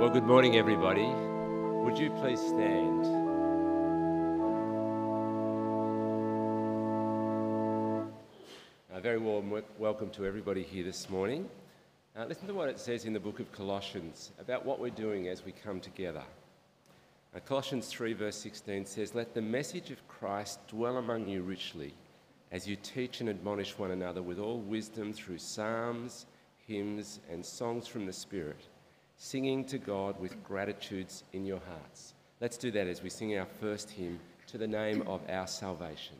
Well, good morning, everybody. Would you please stand? A very warm welcome to everybody here this morning. Uh, listen to what it says in the book of Colossians about what we're doing as we come together. Uh, Colossians 3, verse 16 says, Let the message of Christ dwell among you richly as you teach and admonish one another with all wisdom through psalms, hymns, and songs from the Spirit, singing to God with gratitudes in your hearts. Let's do that as we sing our first hymn to the name of our salvation.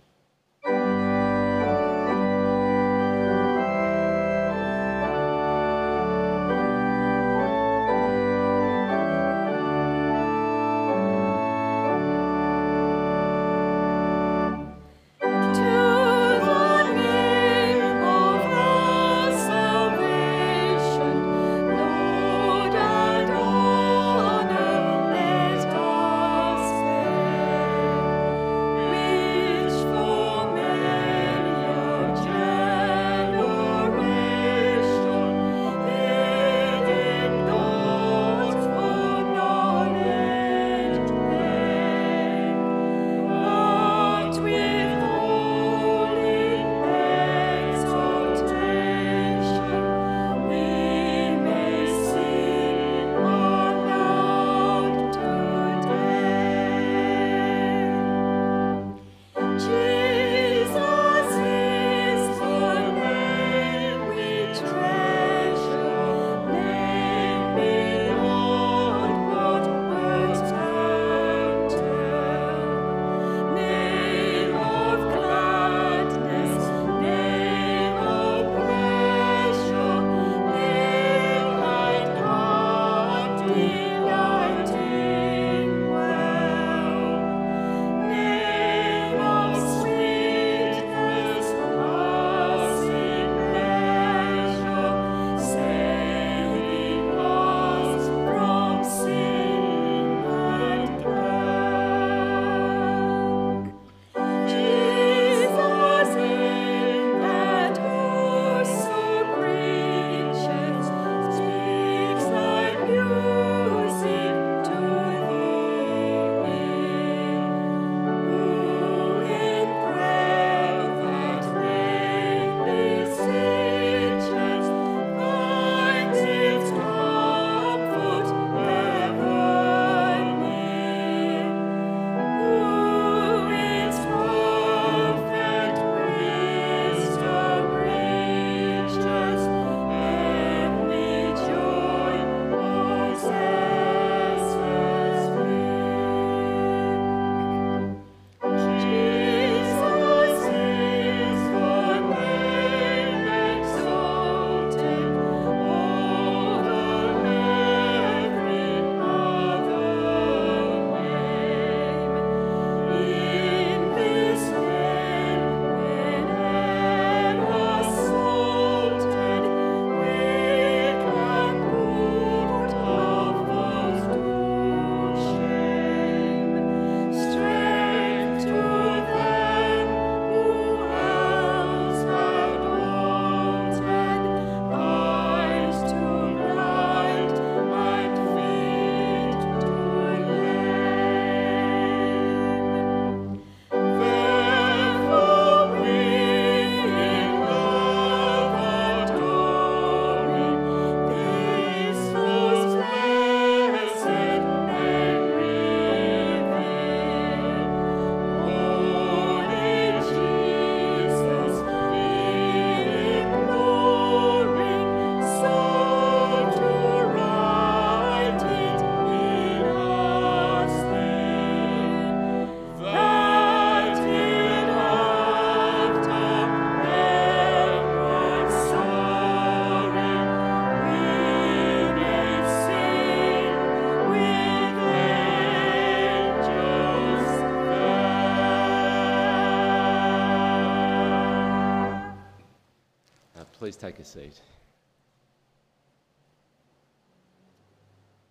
Take a seat.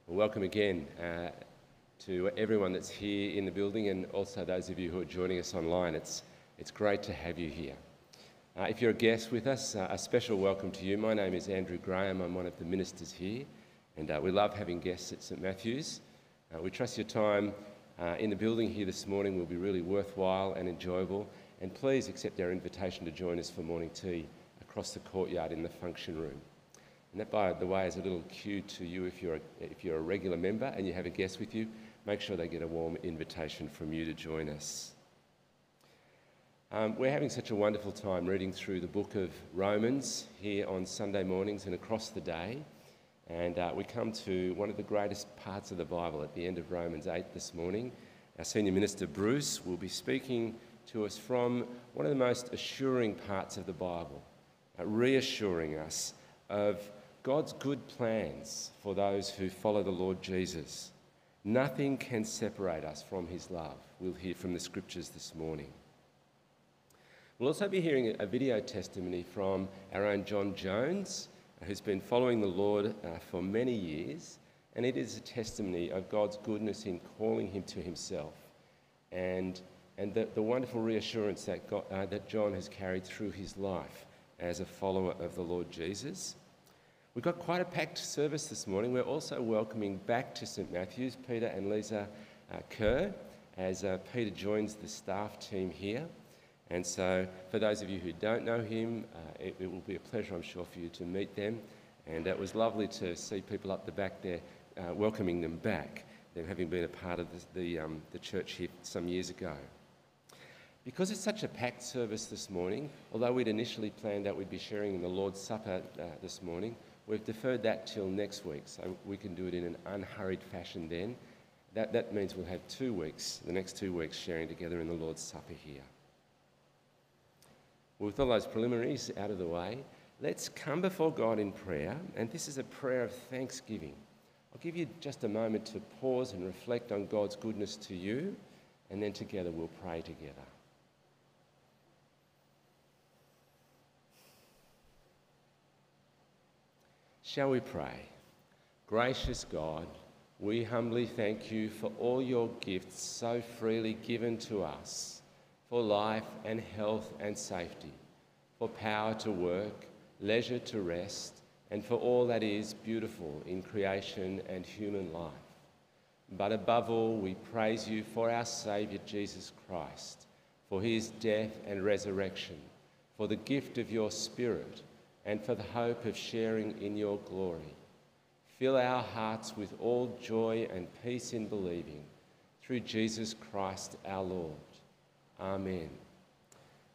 Well, welcome again uh, to everyone that's here in the building and also those of you who are joining us online. It's, it's great to have you here. Uh, if you're a guest with us, uh, a special welcome to you. My name is Andrew Graham. I'm one of the ministers here, And uh, we love having guests at St Matthew's. Uh, we trust your time uh, in the building here this morning will be really worthwhile and enjoyable. And please accept our invitation to join us for morning tea across the courtyard in the function room. And that, by the way, is a little cue to you if you're a, if you're a regular member and you have a guest with you, make sure they get a warm invitation from you to join us. Um, we're having such a wonderful time reading through the book of Romans here on Sunday mornings and across the day. And uh, we come to one of the greatest parts of the Bible at the end of Romans 8 this morning. Our senior minister, Bruce, will be speaking to us from one of the most assuring parts of the Bible, reassuring us of God's good plans for those who follow the Lord Jesus. Nothing can separate us from his love. We'll hear from the scriptures this morning. We'll also be hearing a video testimony from our own John Jones, who's been following the Lord uh, for many years, and it is a testimony of God's goodness in calling him to himself and, and the, the wonderful reassurance that, God, uh, that John has carried through his life as a follower of the Lord Jesus. We've got quite a packed service this morning. We're also welcoming back to St Matthew's Peter and Lisa uh, Kerr as uh, Peter joins the staff team here. And so, for those of you who don't know him, uh, it, it, will be a pleasure, I'm sure, for you to meet them. And it was lovely to see people up the back there uh, welcoming them back, them having been a part of the, the, um, the church here some years ago. Because it's such a packed service this morning, although we'd initially planned that we'd be sharing the Lord's Supper uh, this morning, we've deferred that till next week so we can do it in an unhurried fashion then. That, that means we'll have two weeks, the next two weeks, sharing together in the Lord's Supper here. With all those preliminaries out of the way, let's come before God in prayer, and this is a prayer of thanksgiving. I'll give you just a moment to pause and reflect on God's goodness to you, and then together we'll pray together. Shall we pray? Gracious God, we humbly thank you for all your gifts so freely given to us for life and health and safety, for power to work, leisure to rest, and for all that is beautiful in creation and human life. But above all, we praise you for our Saviour Jesus Christ, for his death and resurrection, for the gift of your Spirit, and for the hope of sharing in your glory. Fill our hearts with all joy and peace in believing, through Jesus Christ our Lord. Amen.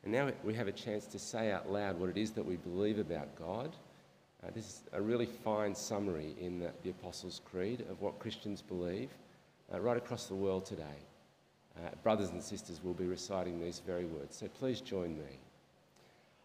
And now we have a chance to say out loud what it is that we believe about God. Uh, this is a really fine summary in the, the Apostles' Creed of what Christians believe uh, right across the world today. Uh, brothers and sisters will be reciting these very words, so please join me.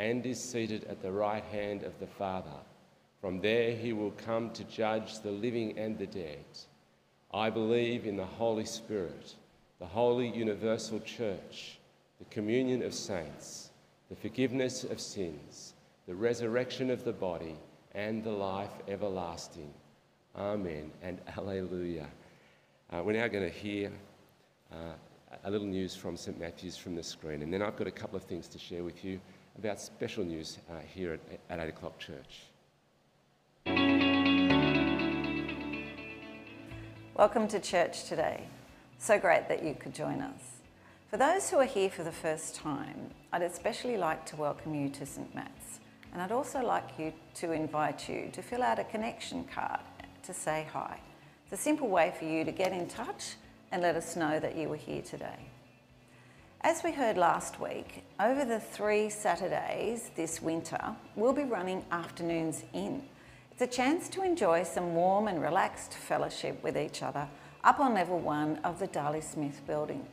and is seated at the right hand of the Father. From there, he will come to judge the living and the dead. I believe in the Holy Spirit, the holy universal church the communion of saints, the forgiveness of sins, the resurrection of the body, and the life everlasting. Amen and Alleluia. Uh, we're now going to hear uh, a little news from St Matthew's from the screen, and then I've got a couple of things to share with you about special news uh, here at, at 8 o'clock church. Welcome to church today. So great that you could join us. For those who are here for the first time, I'd especially like to welcome you to St Matt's and I'd also like you to invite you to fill out a connection card to say hi. It's a simple way for you to get in touch and let us know that you were here today. As we heard last week, over the three Saturdays this winter, we'll be running afternoons in. It's a chance to enjoy some warm and relaxed fellowship with each other up on level one of the Darley Smith building.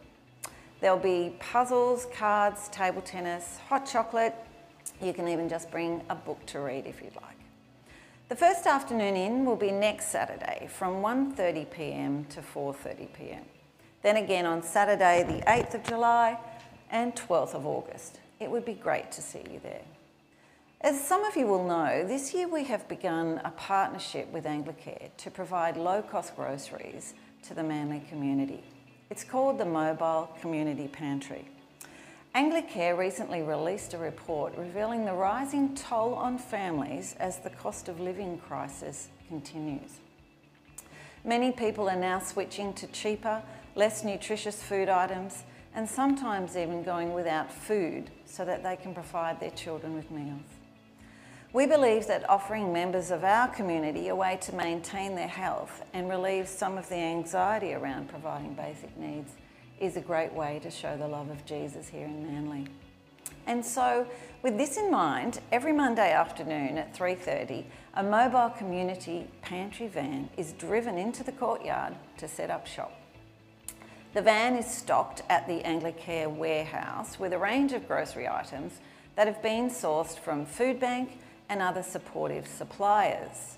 There'll be puzzles, cards, table tennis, hot chocolate. You can even just bring a book to read if you'd like. The first afternoon in will be next Saturday from 1:30 p.m. to 4:30 p.m. Then again on Saturday the 8th of July and 12th of August. It would be great to see you there. As some of you will know, this year we have begun a partnership with Anglicare to provide low-cost groceries to the Manly community. It's called the Mobile Community Pantry. Anglicare recently released a report revealing the rising toll on families as the cost of living crisis continues. Many people are now switching to cheaper, less nutritious food items and sometimes even going without food so that they can provide their children with meals. We believe that offering members of our community a way to maintain their health and relieve some of the anxiety around providing basic needs is a great way to show the love of Jesus here in Manly. And so, with this in mind, every Monday afternoon at 3:30, a mobile community pantry van is driven into the courtyard to set up shop. The van is stocked at the Anglicare warehouse with a range of grocery items that have been sourced from Food Bank and other supportive suppliers.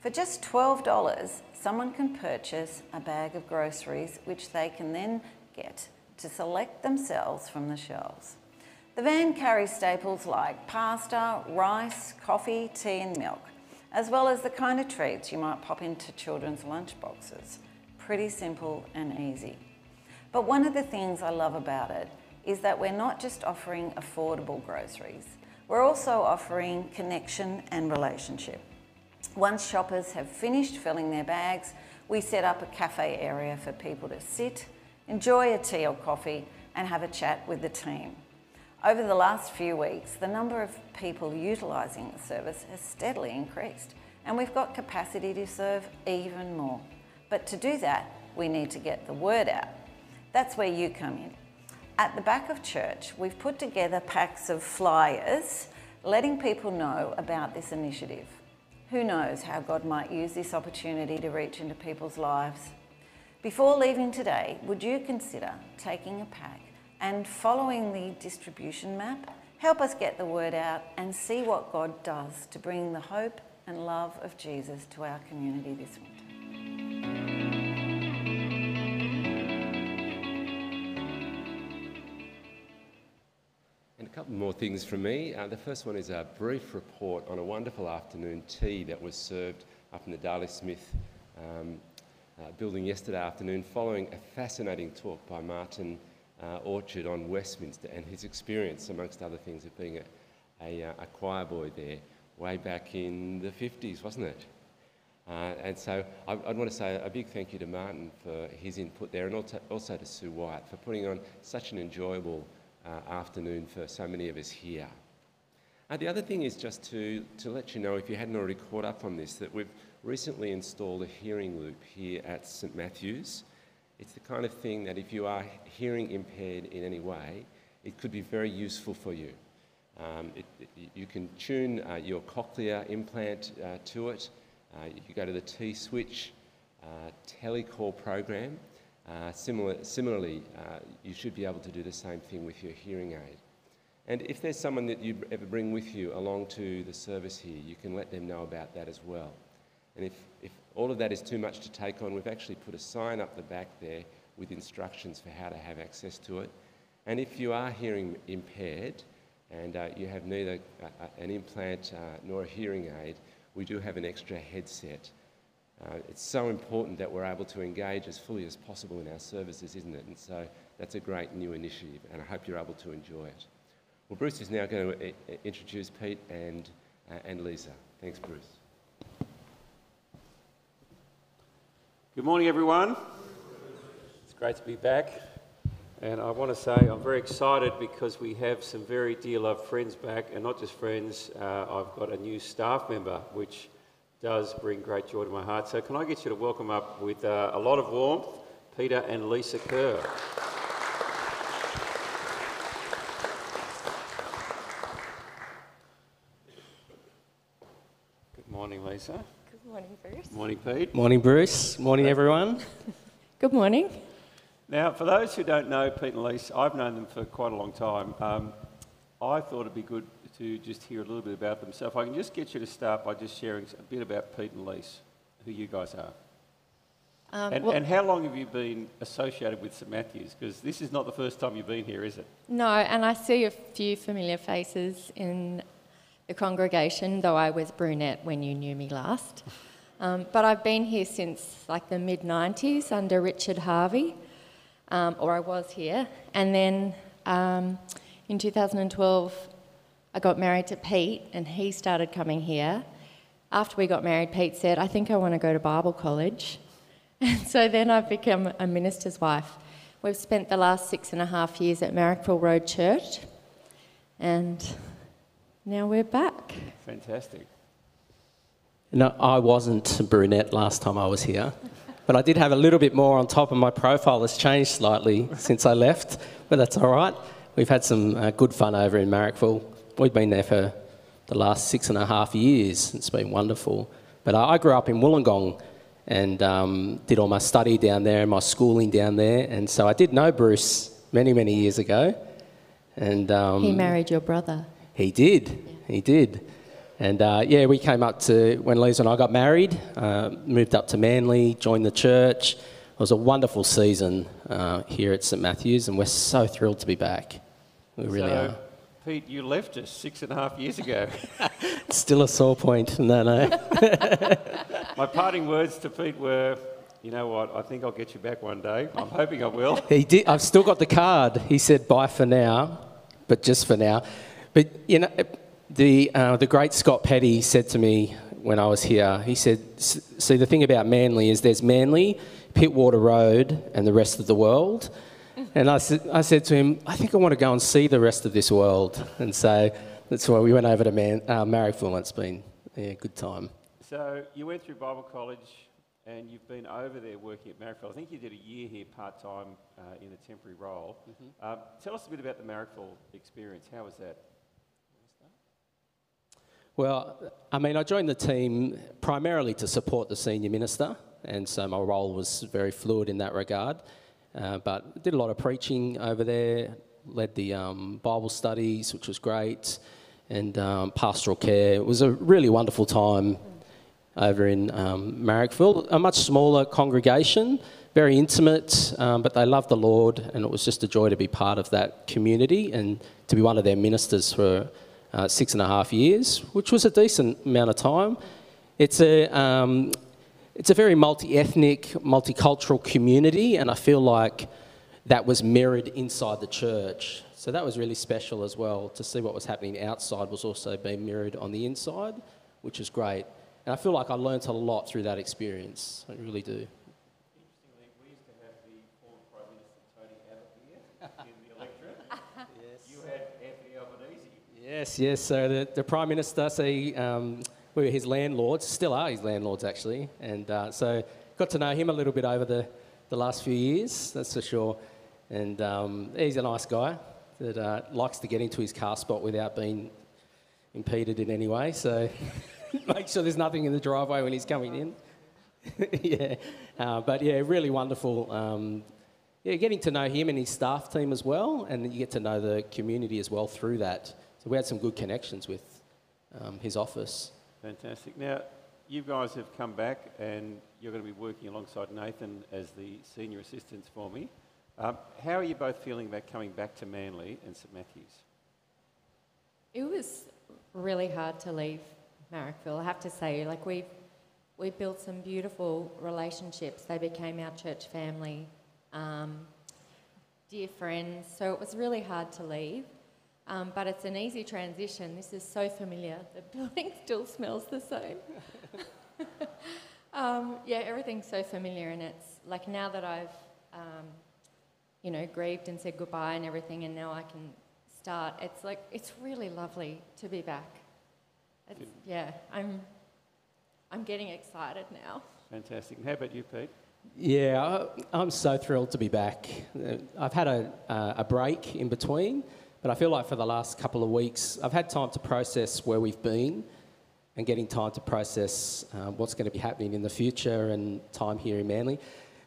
For just $12, someone can purchase a bag of groceries which they can then get to select themselves from the shelves. The van carries staples like pasta, rice, coffee, tea, and milk, as well as the kind of treats you might pop into children's lunchboxes. Pretty simple and easy. But one of the things I love about it is that we're not just offering affordable groceries, we're also offering connection and relationship. Once shoppers have finished filling their bags, we set up a cafe area for people to sit, enjoy a tea or coffee, and have a chat with the team. Over the last few weeks, the number of people utilising the service has steadily increased, and we've got capacity to serve even more. But to do that, we need to get the word out. That's where you come in. At the back of church, we've put together packs of flyers letting people know about this initiative. Who knows how God might use this opportunity to reach into people's lives? Before leaving today, would you consider taking a pack and following the distribution map? Help us get the word out and see what God does to bring the hope and love of Jesus to our community this winter. More things from me. Uh, the first one is a brief report on a wonderful afternoon tea that was served up in the Darley Smith um, uh, building yesterday afternoon, following a fascinating talk by Martin uh, Orchard on Westminster and his experience, amongst other things, of being a, a, uh, a choir boy there way back in the 50s, wasn't it? Uh, and so I, would want to say a big thank you to Martin for his input there and also, also to Sue White for putting on such an enjoyable uh, afternoon for so many of us here. Uh, the other thing is just to, to let you know, if you hadn't already caught up on this, that we've recently installed a hearing loop here at St Matthew's. It's the kind of thing that if you are hearing impaired in any way, it could be very useful for you. Um, it, it, you can tune uh, your cochlear implant uh, to it. Uh, you go to the T switch uh, telecoil program. Uh, similar, similarly, uh, you should be able to do the same thing with your hearing aid. And if there's someone that you ever bring with you along to the service here, you can let them know about that as well. And if, if all of that is too much to take on, we've actually put a sign up the back there with instructions for how to have access to it. And if you are hearing impaired and uh, you have neither uh, an implant uh, nor a hearing aid, we do have an extra headset. Uh, it's so important that we're able to engage as fully as possible in our services, isn't it? And so that's a great new initiative, and I hope you're able to enjoy it. Well, Bruce is now going to uh, introduce Pete and, uh, and Lisa. Thanks, Bruce. Good morning, everyone. It's great to be back. And I want to say I'm very excited because we have some very dear loved friends back, and not just friends, uh, I've got a new staff member, which does bring great joy to my heart. So, can I get you to welcome up with uh, a lot of warmth Peter and Lisa Kerr? Good morning, Lisa. Good morning, Bruce. Morning, Pete. Morning, Bruce. Morning, everyone. Good morning. Now, for those who don't know Pete and Lisa, I've known them for quite a long time. Um, I thought it'd be good to just hear a little bit about them. So if I can just get you to start by just sharing a bit about Pete and Lise, who you guys are. Um, And, well, and how long have you been associated with St Matthews? Because this is not the first time you've been here, is it? no, and I see a few familiar faces in the congregation, though I was brunette when you knew me last. Um, but I've been here since like the mid 90s under Richard Harvey, um, or I was here. And then um, in 2012, I got married to Pete, and he started coming here. After we got married, Pete said, I think I want to go to Bible college. And so then I've become a minister's wife. We've spent the last six and a half years at Marrickville Road Church, and now we're back. Fantastic. No, I wasn't brunette last time I was here, but I did have a little bit more on top, and my profile has changed slightly since I left, but that's all right. We've had some uh, good fun over in Marrickville. We've been there for the last six and a half years. It's been wonderful. But I I grew up in Wollongong and um, did all my study down there and my schooling down there, and so I did know Bruce many, many years ago. And um, He married your brother. he did. He did. And uh, yeah, we came up to when Lisa and I got married, uh, moved up to Manly, joined the church. It was a wonderful season uh, here at St Matthews, and we're so thrilled to be back. We really so, are. Pete, you left us six and a half years ago. Still a sore point. No, no. My parting words to Pete were, you know what, I think I'll get you back one day. I'm hoping I will. He did. I've still got the card. He said, "Bye for now," but just for now. But you know, the uh, the great Scott Petty said to me when I was here. He said, "S- "See, the thing about Manly is there's Manly, Pittwater Road, and the rest of the world." And I said, I said to him, "I think I want to go and see the rest of this world." And so that's why we went over to Man, uh, Marrickville. and It's been yeah, a good time. So you went through Bible college and you've been over there working at Marrickville. I think you did a year here part time uh, in a temporary role. Um, tell us a bit about the Marrickville experience. How was that? Well, I mean, I joined the team primarily to support the senior minister, and so my role was very fluid in that regard. Uh, but did a lot of preaching over there, led the um, Bible studies, which was great, and um, pastoral care. It was a really wonderful time over in um, Marrickville. A much smaller congregation, very intimate, um, but they loved the Lord, and it was just a joy to be part of that community and to be one of their ministers for uh, six and a half years, which was a decent amount of time. It's a um, it's a very multi-ethnic, multicultural community, and I feel like that was mirrored inside the church. So that was really special as well to see what was happening outside was also being mirrored on the inside, which was great. And I feel like I learnt a lot through that experience. I really do. Interestingly, we used to have the former Prime Minister Tony Abbott here in the electorate. You had Anthony Albanese. Yes, yes. So the, the Prime Minister, so he, um, we were his landlords, still are his landlords actually. And uh, so got to know him a little bit over the, the last few years, that's for sure. And um, he's a nice guy that uh, likes to get into his car spot without being impeded in any way. So make sure there's nothing in the driveway when he's coming in. yeah, uh, but yeah, really wonderful. Um, yeah, getting to know him and his staff team as well, and you get to know the community as well through that. So we had some good connections with um, his office. Fantastic. Now, you guys have come back and you're going to be working alongside Nathan as the senior assistants for me. Um, how are you both feeling about coming back to Manly and St Matthews? It was really hard to leave Marrickville, I have to say. Like, we we built some beautiful relationships. They became our church family, um, dear friends. So it was really hard to leave. Um, but it's an easy transition. This is so familiar. The building still smells the same. um, yeah, everything's so familiar, and it's like now that I've, um, you know, grieved and said goodbye and everything, and now I can start. It's like it's really lovely to be back. It's, yeah, I'm, I'm getting excited now. Fantastic. And how about you, Pete? Yeah, I- I'm so thrilled to be back. Uh, I've had a, uh, a break in between, but I feel like for the last couple of weeks, I've had time to process where we've been and getting time to process uh, what's going to be happening in the future and time here in Manly.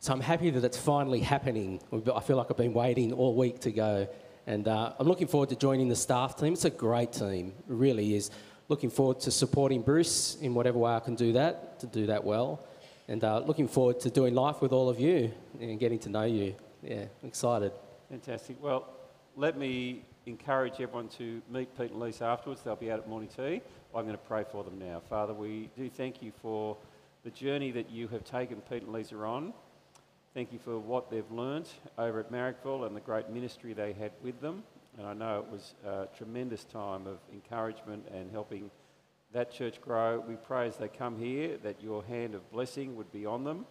So I'm happy that it's finally happening. I feel like I've been waiting all week to go And uh, I'm looking forward to joining the staff team. It's a great team, it really is. Looking forward to supporting Bruce in whatever way I can do that, to do that well. And uh, looking forward to doing life with all of you and getting to know you. Yeah, excited. Fantastic. Well, let me encourage everyone to meet Pete and Lisa afterwards. They'll be out at morning tea. I'm going to pray for them now. Father, we do thank you for the journey that you have taken Pete and Lisa on. Thank you for what they've learnt over at Marrickville and the great ministry they had with them. And I know it was a tremendous time of encouragement and helping that church grow. We pray as they come here that your hand of blessing would be on them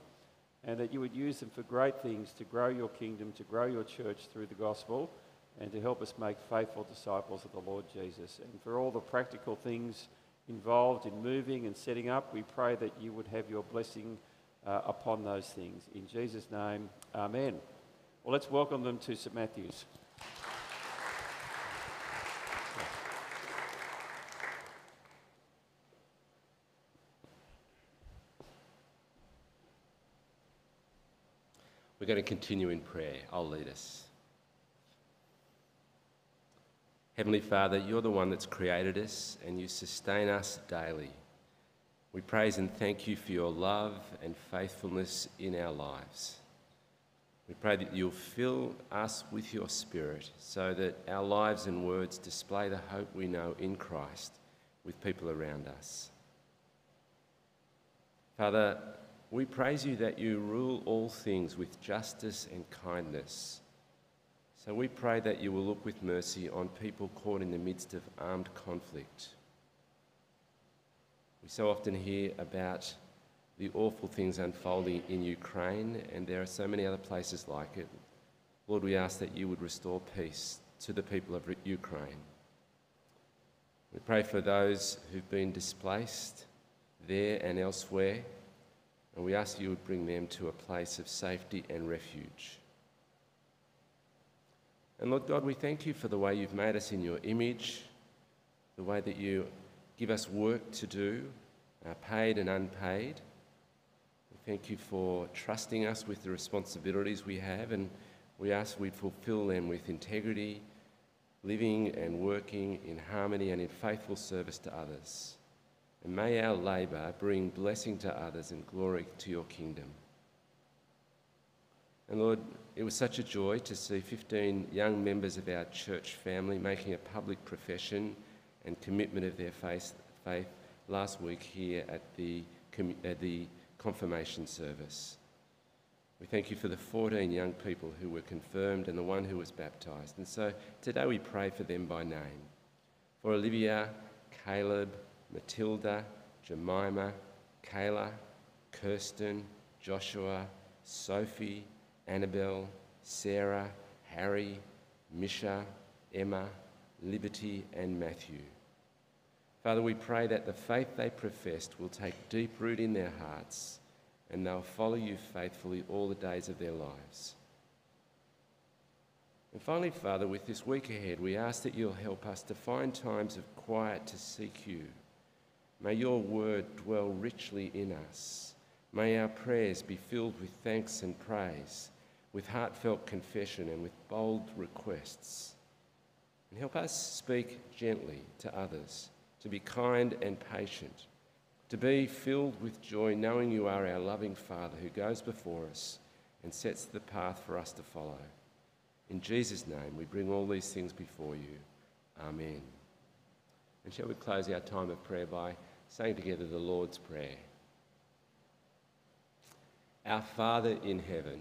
and that you would use them for great things to grow your kingdom, to grow your church through the gospel, and to help us make faithful disciples of the Lord Jesus. And for all the practical things involved in moving and setting up, we pray that you would have your blessing uh, upon those things. In Jesus' name, amen. Well, let's welcome them to St. Matthew's. We're going to continue in prayer. I'll lead us. Heavenly Father, you're the one that's created us and you sustain us daily. We praise and thank you for your love and faithfulness in our lives. We pray that you'll fill us with your Spirit so that our lives and words display the hope we know in Christ with people around us. Father, we praise you that you rule all things with justice and kindness. So we pray that you will look with mercy on people caught in the midst of armed conflict. We so often hear about the awful things unfolding in Ukraine, and there are so many other places like it. Lord, we ask that you would restore peace to the people of Ukraine. We pray for those who've been displaced there and elsewhere, and we ask you would bring them to a place of safety and refuge. And Lord God, we thank you for the way you've made us in your image, the way that you give us work to do, uh, paid and unpaid. We thank you for trusting us with the responsibilities we have, and we ask we fulfill them with integrity, living and working in harmony and in faithful service to others. And may our labour bring blessing to others and glory to your kingdom. And Lord, it was such a joy to see 15 young members of our church family making a public profession and commitment of their faith, faith last week here at the, at the confirmation service. We thank you for the 14 young people who were confirmed and the one who was baptised. And so today we pray for them by name. For Olivia, Caleb, Matilda, Jemima, Kayla, Kirsten, Joshua, Sophie, Annabelle, Sarah, Harry, Misha, Emma, Liberty, and Matthew. Father, we pray that the faith they professed will take deep root in their hearts and they'll follow you faithfully all the days of their lives. And finally, Father, with this week ahead, we ask that you'll help us to find times of quiet to seek you. May your word dwell richly in us. May our prayers be filled with thanks and praise with heartfelt confession and with bold requests. And help us speak gently to others, to be kind and patient, to be filled with joy knowing you are our loving Father who goes before us and sets the path for us to follow. In Jesus' name, we bring all these things before you. Amen. And shall we close our time of prayer by saying together the Lord's Prayer? Our Father in heaven,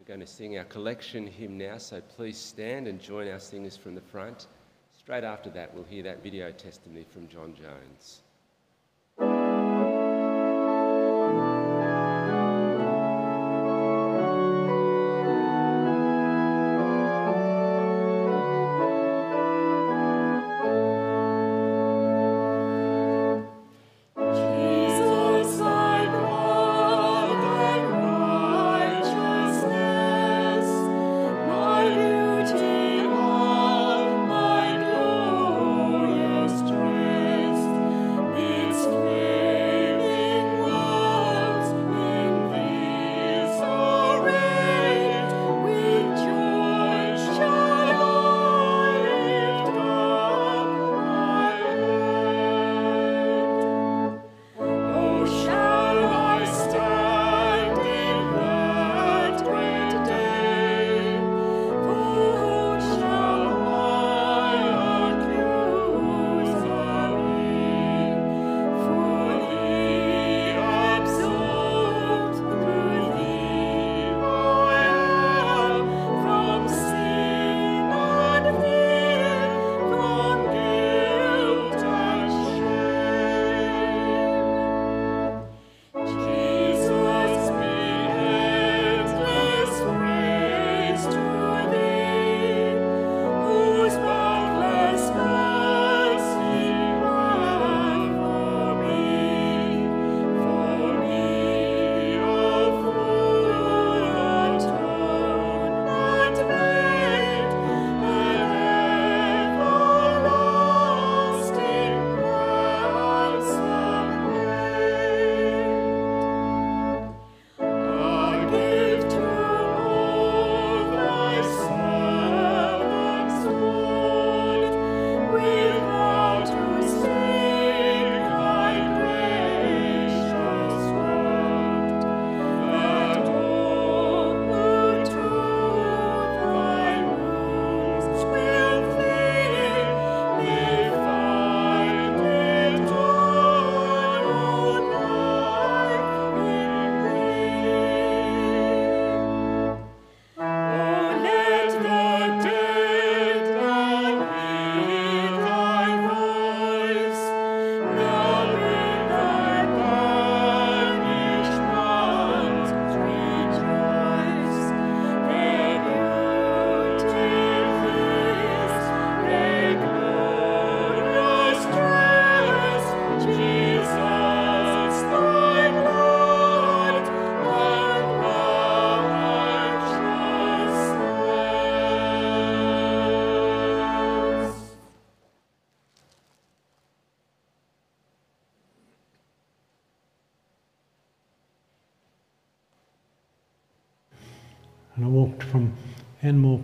We're going to sing our collection hymn now, so please stand and join our singers from the front. Straight after that, we'll hear that video testimony from John Jones.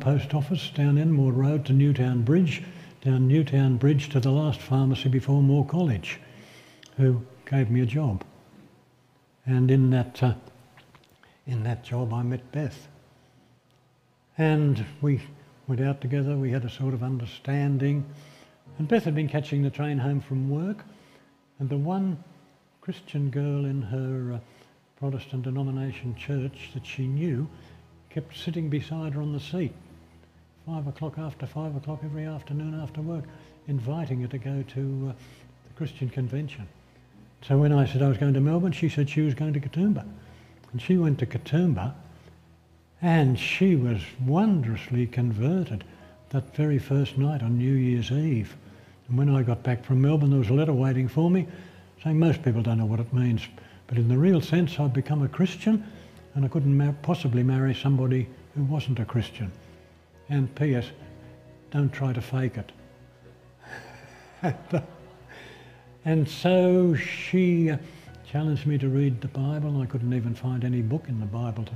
Post Office down Enmore Road to Newtown Bridge, down Newtown Bridge to the last pharmacy before Moore College, who gave me a job. And in that, uh, in that job, I met Beth. And we went out together, we had a sort of understanding. And Beth had been catching the train home from work, and the one Christian girl in her uh, Protestant denomination church that she knew kept sitting beside her on the seat, five o'clock after five o'clock every afternoon after work, inviting her to go to uh, the Christian convention. So when I said I was going to Melbourne, she said she was going to Katoomba. And she went to Katoomba and she was wondrously converted that very first night on New Year's Eve. And when I got back from Melbourne, there was a letter waiting for me saying most people don't know what it means, but in the real sense, I'd become a Christian and I couldn't ma- possibly marry somebody who wasn't a Christian. And P.S., don't try to fake it. and so she uh, challenged me to read the Bible. I couldn't even find any book in the Bible to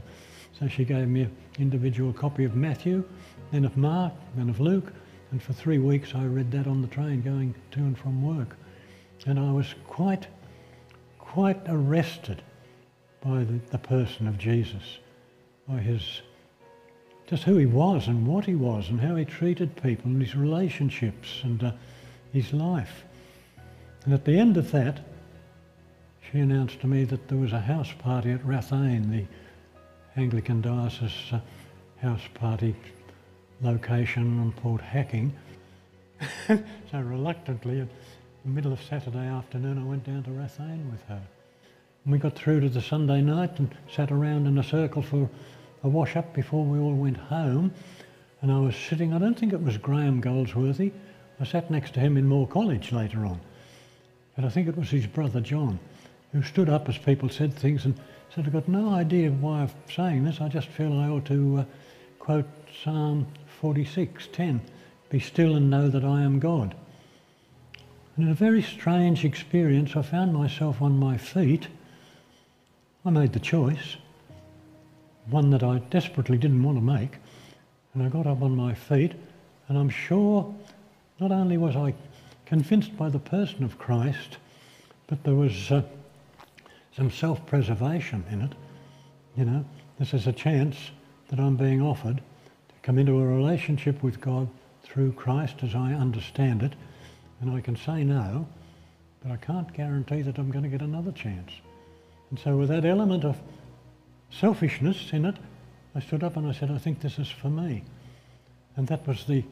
so she gave me an individual copy of Matthew, then of Mark, then of Luke, and for three weeks I read that on the train going to and from work. And I was quite, quite arrested by the, the person of Jesus, by his, just who he was and what he was and how he treated people and his relationships and uh, his life. And at the end of that, she announced to me that there was a house party at Rathane, the Anglican Diocese uh, house party location on Port Hacking. so reluctantly, in the middle of Saturday afternoon, I went down to Rathane with her. And we got through to the Sunday night and sat around in a circle for a wash up before we all went home. And I was sitting, I don't think it was Graham Goldsworthy. I sat next to him in Moore College later on. But I think it was his brother John, who stood up as people said things and said, I've got no idea why I'm saying this. I just feel I ought to uh, quote Psalm 46:10, "Be still and know that I am God." And in a very strange experience, I found myself on my feet. I made the choice, one that I desperately didn't want to make, and I got up on my feet, and I'm sure not only was I convinced by the person of Christ, but there was. Uh, some self-preservation in it. You know, this is a chance that I'm being offered to come into a relationship with God through Christ as I understand it. And I can say no, but I can't guarantee that I'm going to get another chance. And so with that element of selfishness in it, I stood up and I said, I think this is for me. And that was the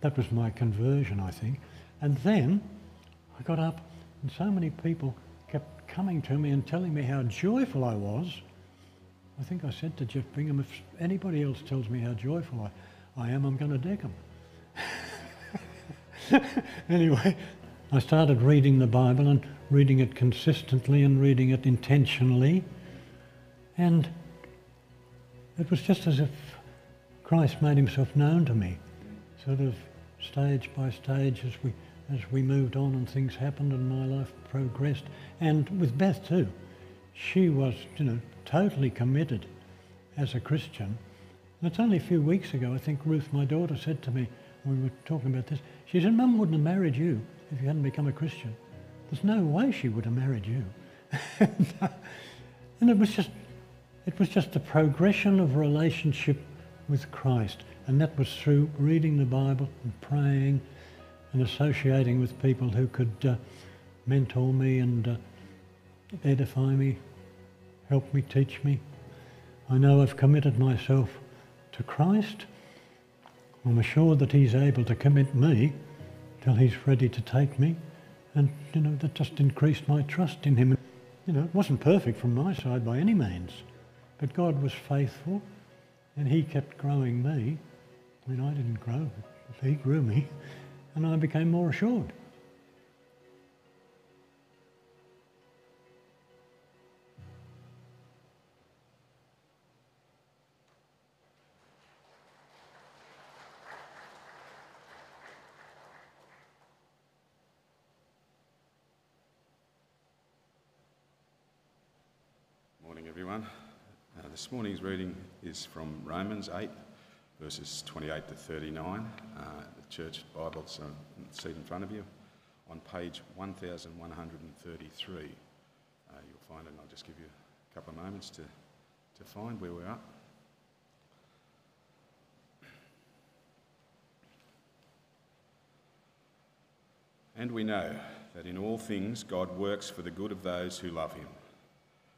that was my conversion, I think. And then I got up and so many people kept coming to me and telling me how joyful I was, I think I said to Jeff Bingham, if anybody else tells me how joyful I, I am, I'm going to deck them. anyway, I started reading the Bible and reading it consistently and reading it intentionally. And it was just as if Christ made himself known to me, sort of stage by stage as we as we moved on and things happened and my life progressed. And with Beth too, she was, you know, totally committed as a Christian. And it's only a few weeks ago, I think Ruth, my daughter, said to me, we were talking about this, she said, Mum wouldn't have married you if you hadn't become a Christian. There's no way she would have married you. and it was just, it was just a progression of relationship with Christ. And that was through reading the Bible and praying and associating with people who could uh, mentor me and uh, edify me, help me, teach me. I know I've committed myself to Christ. I'm assured that He's able to commit me till He's ready to take me. And, you know, that just increased my trust in Him. You know, it wasn't perfect from my side by any means, but God was faithful and He kept growing me. I mean, I didn't grow, He grew me and I became more assured. This morning's reading is from Romans 8, verses 28 to 39. Uh, the church Bible's on the seat in front of you on page 1133. Uh, you'll find it, and I'll just give you a couple of moments to, to find where we're at. And we know that in all things God works for the good of those who love him,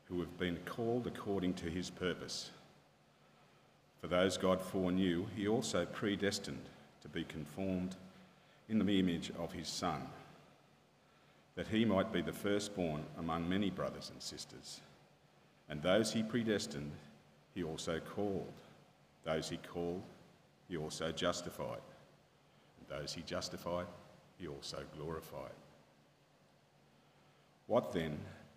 who have been called according to his purpose. For those God foreknew, he also predestined to be conformed in the image of his Son, that he might be the firstborn among many brothers and sisters. And those he predestined, he also called. Those he called, he also justified. And those he justified, he also glorified. What then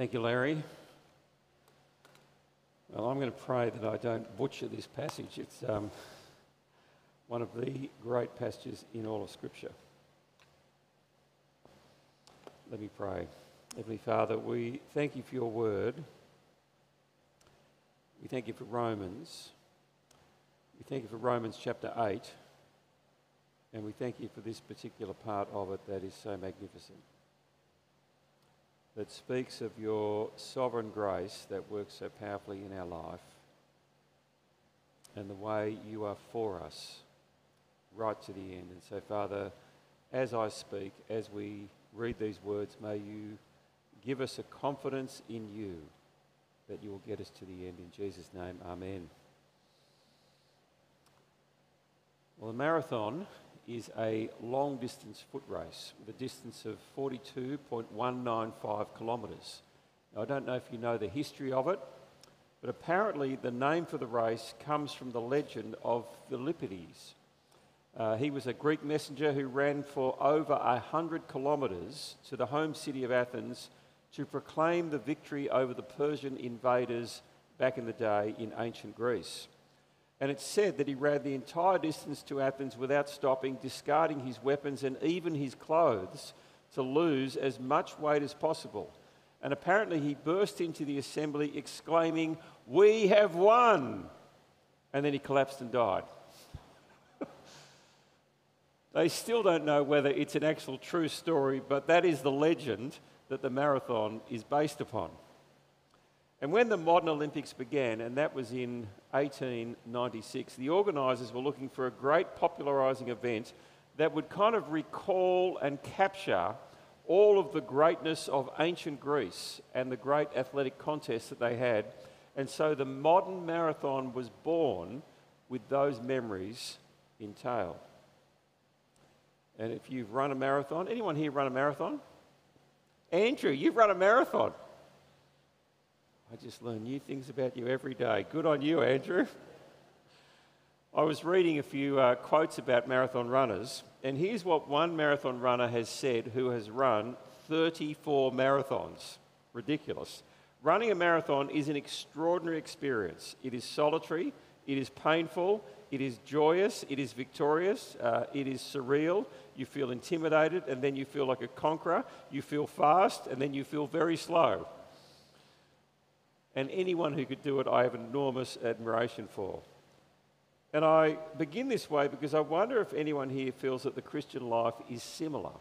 Thank you, Larry. Well, I'm going to pray that I don't butcher this passage. It's um, one of the great passages in all of Scripture. Let me pray. Heavenly Father, we thank you for your word. We thank you for Romans. We thank you for Romans chapter 8. And we thank you for this particular part of it that is so magnificent that speaks of your sovereign grace that works so powerfully in our life and the way you are for us right to the end. And so, Father, as I speak, as we read these words, may you give us a confidence in you that you will get us to the end. In Jesus' name, amen. Well, the marathon is a long distance foot race with a distance of 42.195 kilometres. Now, I don't know if you know the history of it, but apparently the name for the race comes from the legend of Philippides. Uh, he was a Greek messenger who ran for over 100 kilometres to the home city of Athens to proclaim the victory over the Persian invaders back in the day in ancient Greece. And it's said that he ran the entire distance to Athens without stopping, discarding his weapons and even his clothes to lose as much weight as possible. And apparently he burst into the assembly exclaiming, We have won! And then he collapsed and died. they still don't know whether it's an actual true story, but that is the legend that the marathon is based upon. And when the modern Olympics began, and that was in 1896, the organisers were looking for a great popularising event that would kind of recall and capture all of the greatness of ancient Greece and the great athletic contests that they had. And so the modern marathon was born with those memories entailed. And if you've run a marathon, anyone here run a marathon? Andrew, you've run a marathon. I just learn new things about you every day. Good on you, Andrew. I was reading a few uh, quotes about marathon runners, and here's what one marathon runner has said who has run 34 marathons. Ridiculous. Running a marathon is an extraordinary experience. It is solitary, it is painful, it is joyous, it is victorious, uh, it is surreal. You feel intimidated, and then you feel like a conqueror. You feel fast, and then you feel very slow. And anyone who could do it, I have enormous admiration for. And I begin this way because I wonder if anyone here feels that the Christian life is similar.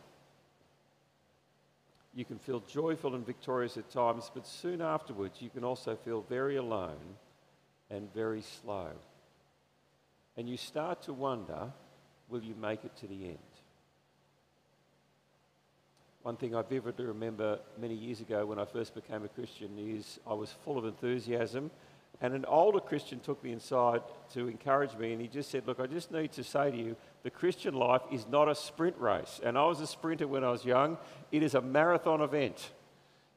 You can feel joyful and victorious at times, but soon afterwards you can also feel very alone and very slow. And you start to wonder will you make it to the end? One thing I vividly remember many years ago when I first became a Christian is I was full of enthusiasm, and an older Christian took me inside to encourage me, and he just said, Look, I just need to say to you, the Christian life is not a sprint race. And I was a sprinter when I was young, it is a marathon event.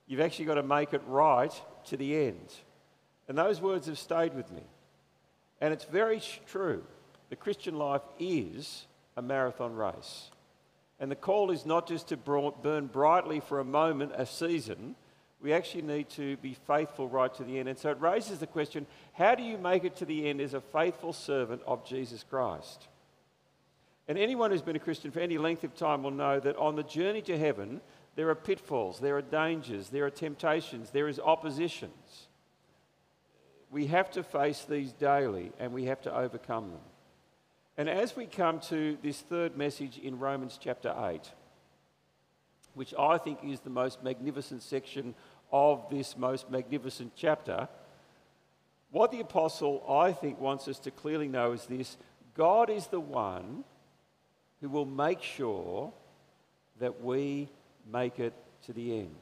You've actually got to make it right to the end. And those words have stayed with me. And it's very true. The Christian life is a marathon race. And the call is not just to burn brightly for a moment, a season. We actually need to be faithful right to the end. And so it raises the question how do you make it to the end as a faithful servant of Jesus Christ? And anyone who's been a Christian for any length of time will know that on the journey to heaven, there are pitfalls, there are dangers, there are temptations, there is oppositions. We have to face these daily and we have to overcome them. And as we come to this third message in Romans chapter 8, which I think is the most magnificent section of this most magnificent chapter, what the apostle, I think, wants us to clearly know is this God is the one who will make sure that we make it to the end.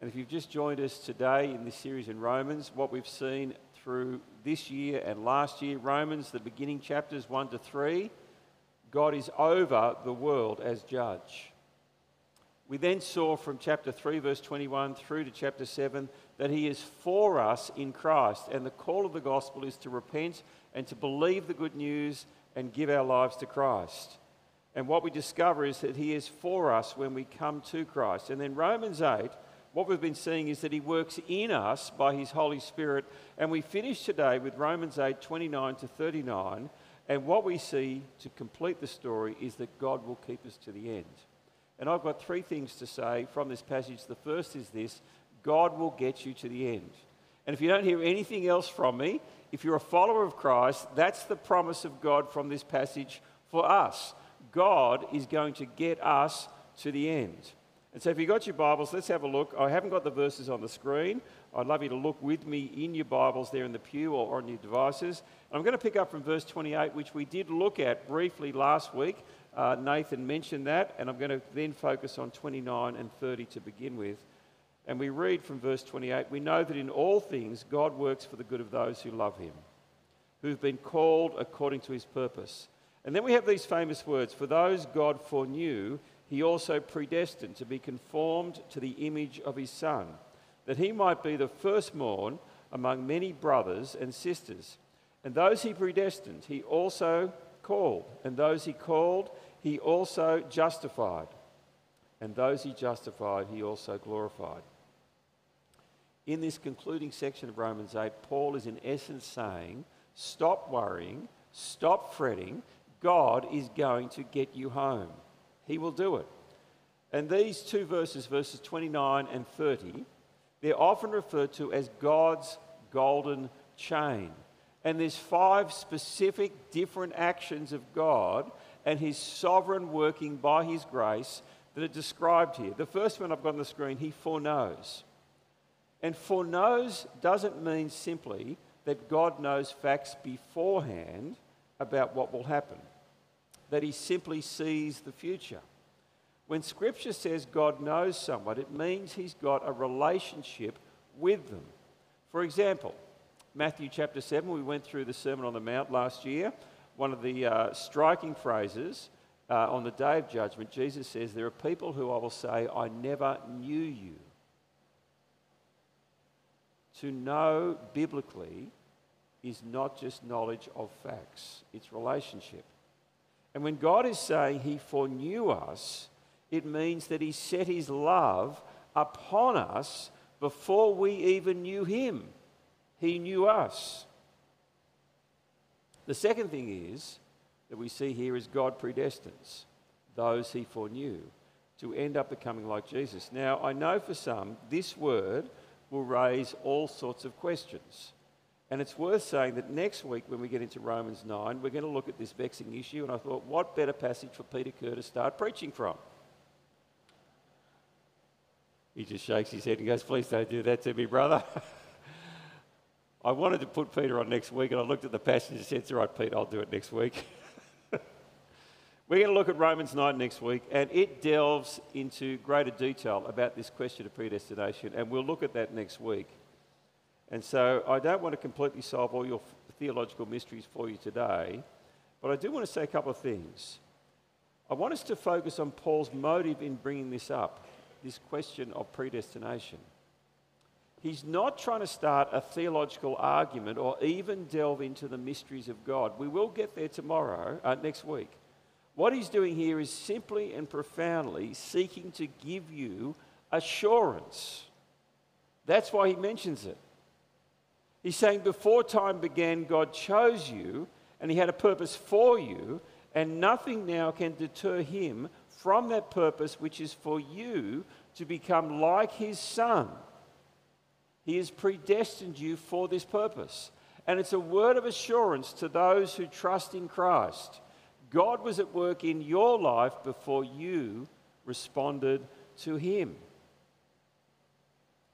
And if you've just joined us today in this series in Romans, what we've seen through this year and last year, Romans, the beginning chapters 1 to 3, God is over the world as judge. We then saw from chapter 3, verse 21 through to chapter 7 that He is for us in Christ. And the call of the gospel is to repent and to believe the good news and give our lives to Christ. And what we discover is that He is for us when we come to Christ. And then Romans 8 what we've been seeing is that he works in us by his Holy Spirit. And we finish today with Romans 8 29 to 39. And what we see to complete the story is that God will keep us to the end. And I've got three things to say from this passage. The first is this God will get you to the end. And if you don't hear anything else from me, if you're a follower of Christ, that's the promise of God from this passage for us. God is going to get us to the end. And so, if you've got your Bibles, let's have a look. I haven't got the verses on the screen. I'd love you to look with me in your Bibles there in the pew or on your devices. I'm going to pick up from verse 28, which we did look at briefly last week. Uh, Nathan mentioned that, and I'm going to then focus on 29 and 30 to begin with. And we read from verse 28 We know that in all things God works for the good of those who love him, who've been called according to his purpose. And then we have these famous words For those God foreknew, he also predestined to be conformed to the image of his Son, that he might be the firstborn among many brothers and sisters. And those he predestined, he also called. And those he called, he also justified. And those he justified, he also glorified. In this concluding section of Romans 8, Paul is in essence saying, Stop worrying, stop fretting. God is going to get you home. He will do it. And these two verses, verses 29 and 30, they're often referred to as God's golden chain. And there's five specific different actions of God and his sovereign working by his grace that are described here. The first one I've got on the screen, he foreknows. And foreknows doesn't mean simply that God knows facts beforehand about what will happen that he simply sees the future. When Scripture says God knows someone, it means he's got a relationship with them. For example, Matthew chapter 7, we went through the Sermon on the Mount last year. One of the uh, striking phrases uh, on the day of judgment, Jesus says, There are people who I will say, I never knew you. To know biblically is not just knowledge of facts, it's relationship. And when God is saying He foreknew us, it means that He set His love upon us before we even knew Him. He knew us. The second thing is that we see here is God predestines those He foreknew to end up becoming like Jesus. Now, I know for some, this word will raise all sorts of questions. And it's worth saying that next week, when we get into Romans 9, we're going to look at this vexing issue. And I thought, what better passage for Peter Kerr to start preaching from? He just shakes his head and goes, Please don't do that to me, brother. I wanted to put Peter on next week, and I looked at the passage and said, It's all right, Pete, I'll do it next week. We're going to look at Romans 9 next week, and it delves into greater detail about this question of predestination, and we'll look at that next week. And so I don't want to completely solve all your theological mysteries for you today, but I do want to say a couple of things. I want us to focus on Paul's motive in bringing this up, this question of predestination. He's not trying to start a theological argument or even delve into the mysteries of God. We will get there tomorrow, uh, next week. What he's doing here is simply and profoundly seeking to give you assurance. That's why he mentions it. He's saying, Before time began, God chose you, and He had a purpose for you, and nothing now can deter Him from that purpose, which is for you to become like His Son. He has predestined you for this purpose. And it's a word of assurance to those who trust in Christ. God was at work in your life before you responded to Him.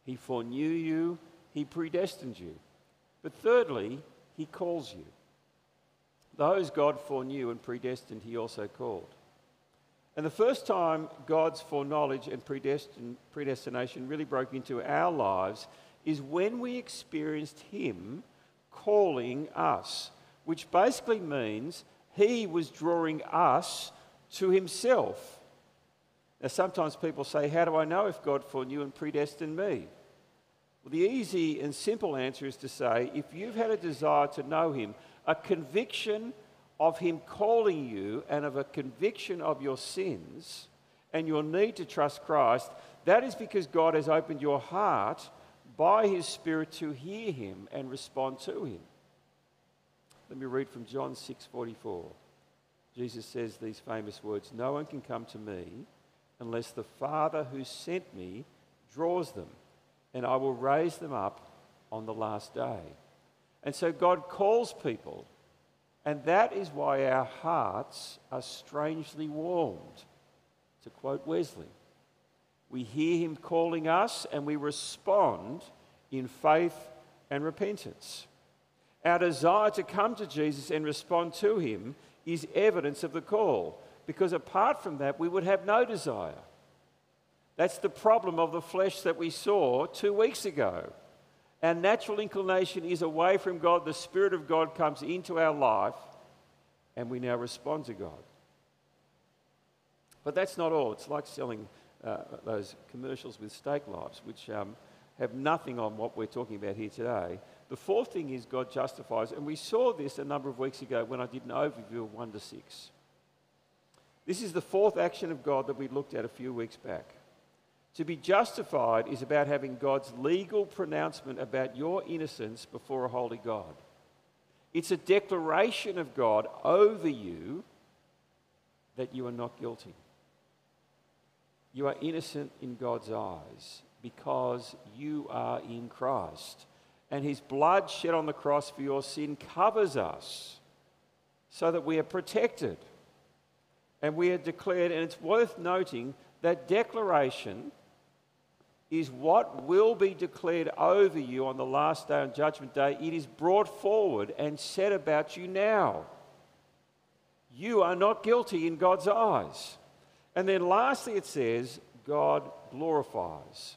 He foreknew you, He predestined you. But thirdly, he calls you. Those God foreknew and predestined, he also called. And the first time God's foreknowledge and predestination really broke into our lives is when we experienced him calling us, which basically means he was drawing us to himself. Now, sometimes people say, How do I know if God foreknew and predestined me? Well, the easy and simple answer is to say if you've had a desire to know Him, a conviction of Him calling you and of a conviction of your sins and your need to trust Christ, that is because God has opened your heart by His Spirit to hear Him and respond to Him. Let me read from John 6:44. Jesus says these famous words, "No one can come to me unless the Father who sent me draws them." And I will raise them up on the last day. And so God calls people, and that is why our hearts are strangely warmed. To quote Wesley, we hear him calling us and we respond in faith and repentance. Our desire to come to Jesus and respond to him is evidence of the call, because apart from that, we would have no desire. That's the problem of the flesh that we saw two weeks ago. Our natural inclination is away from God. The Spirit of God comes into our life, and we now respond to God. But that's not all. It's like selling uh, those commercials with steak knives, which um, have nothing on what we're talking about here today. The fourth thing is God justifies, and we saw this a number of weeks ago when I did an overview of 1 to 6. This is the fourth action of God that we looked at a few weeks back. To be justified is about having God's legal pronouncement about your innocence before a holy God. It's a declaration of God over you that you are not guilty. You are innocent in God's eyes because you are in Christ. And his blood shed on the cross for your sin covers us so that we are protected and we are declared. And it's worth noting that declaration is what will be declared over you on the last day on Judgment Day. It is brought forward and said about you now. You are not guilty in God's eyes. And then lastly, it says, God glorifies.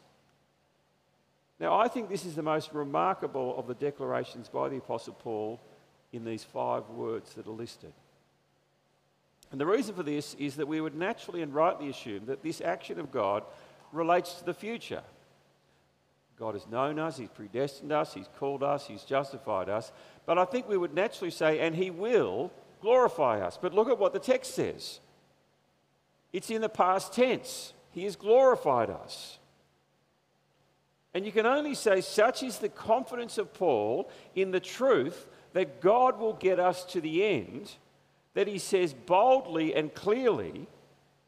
Now, I think this is the most remarkable of the declarations by the Apostle Paul in these five words that are listed. And the reason for this is that we would naturally and rightly assume that this action of God relates to the future. God has known us, He's predestined us, He's called us, He's justified us. But I think we would naturally say, and He will glorify us. But look at what the text says it's in the past tense. He has glorified us. And you can only say, such is the confidence of Paul in the truth that God will get us to the end, that he says boldly and clearly,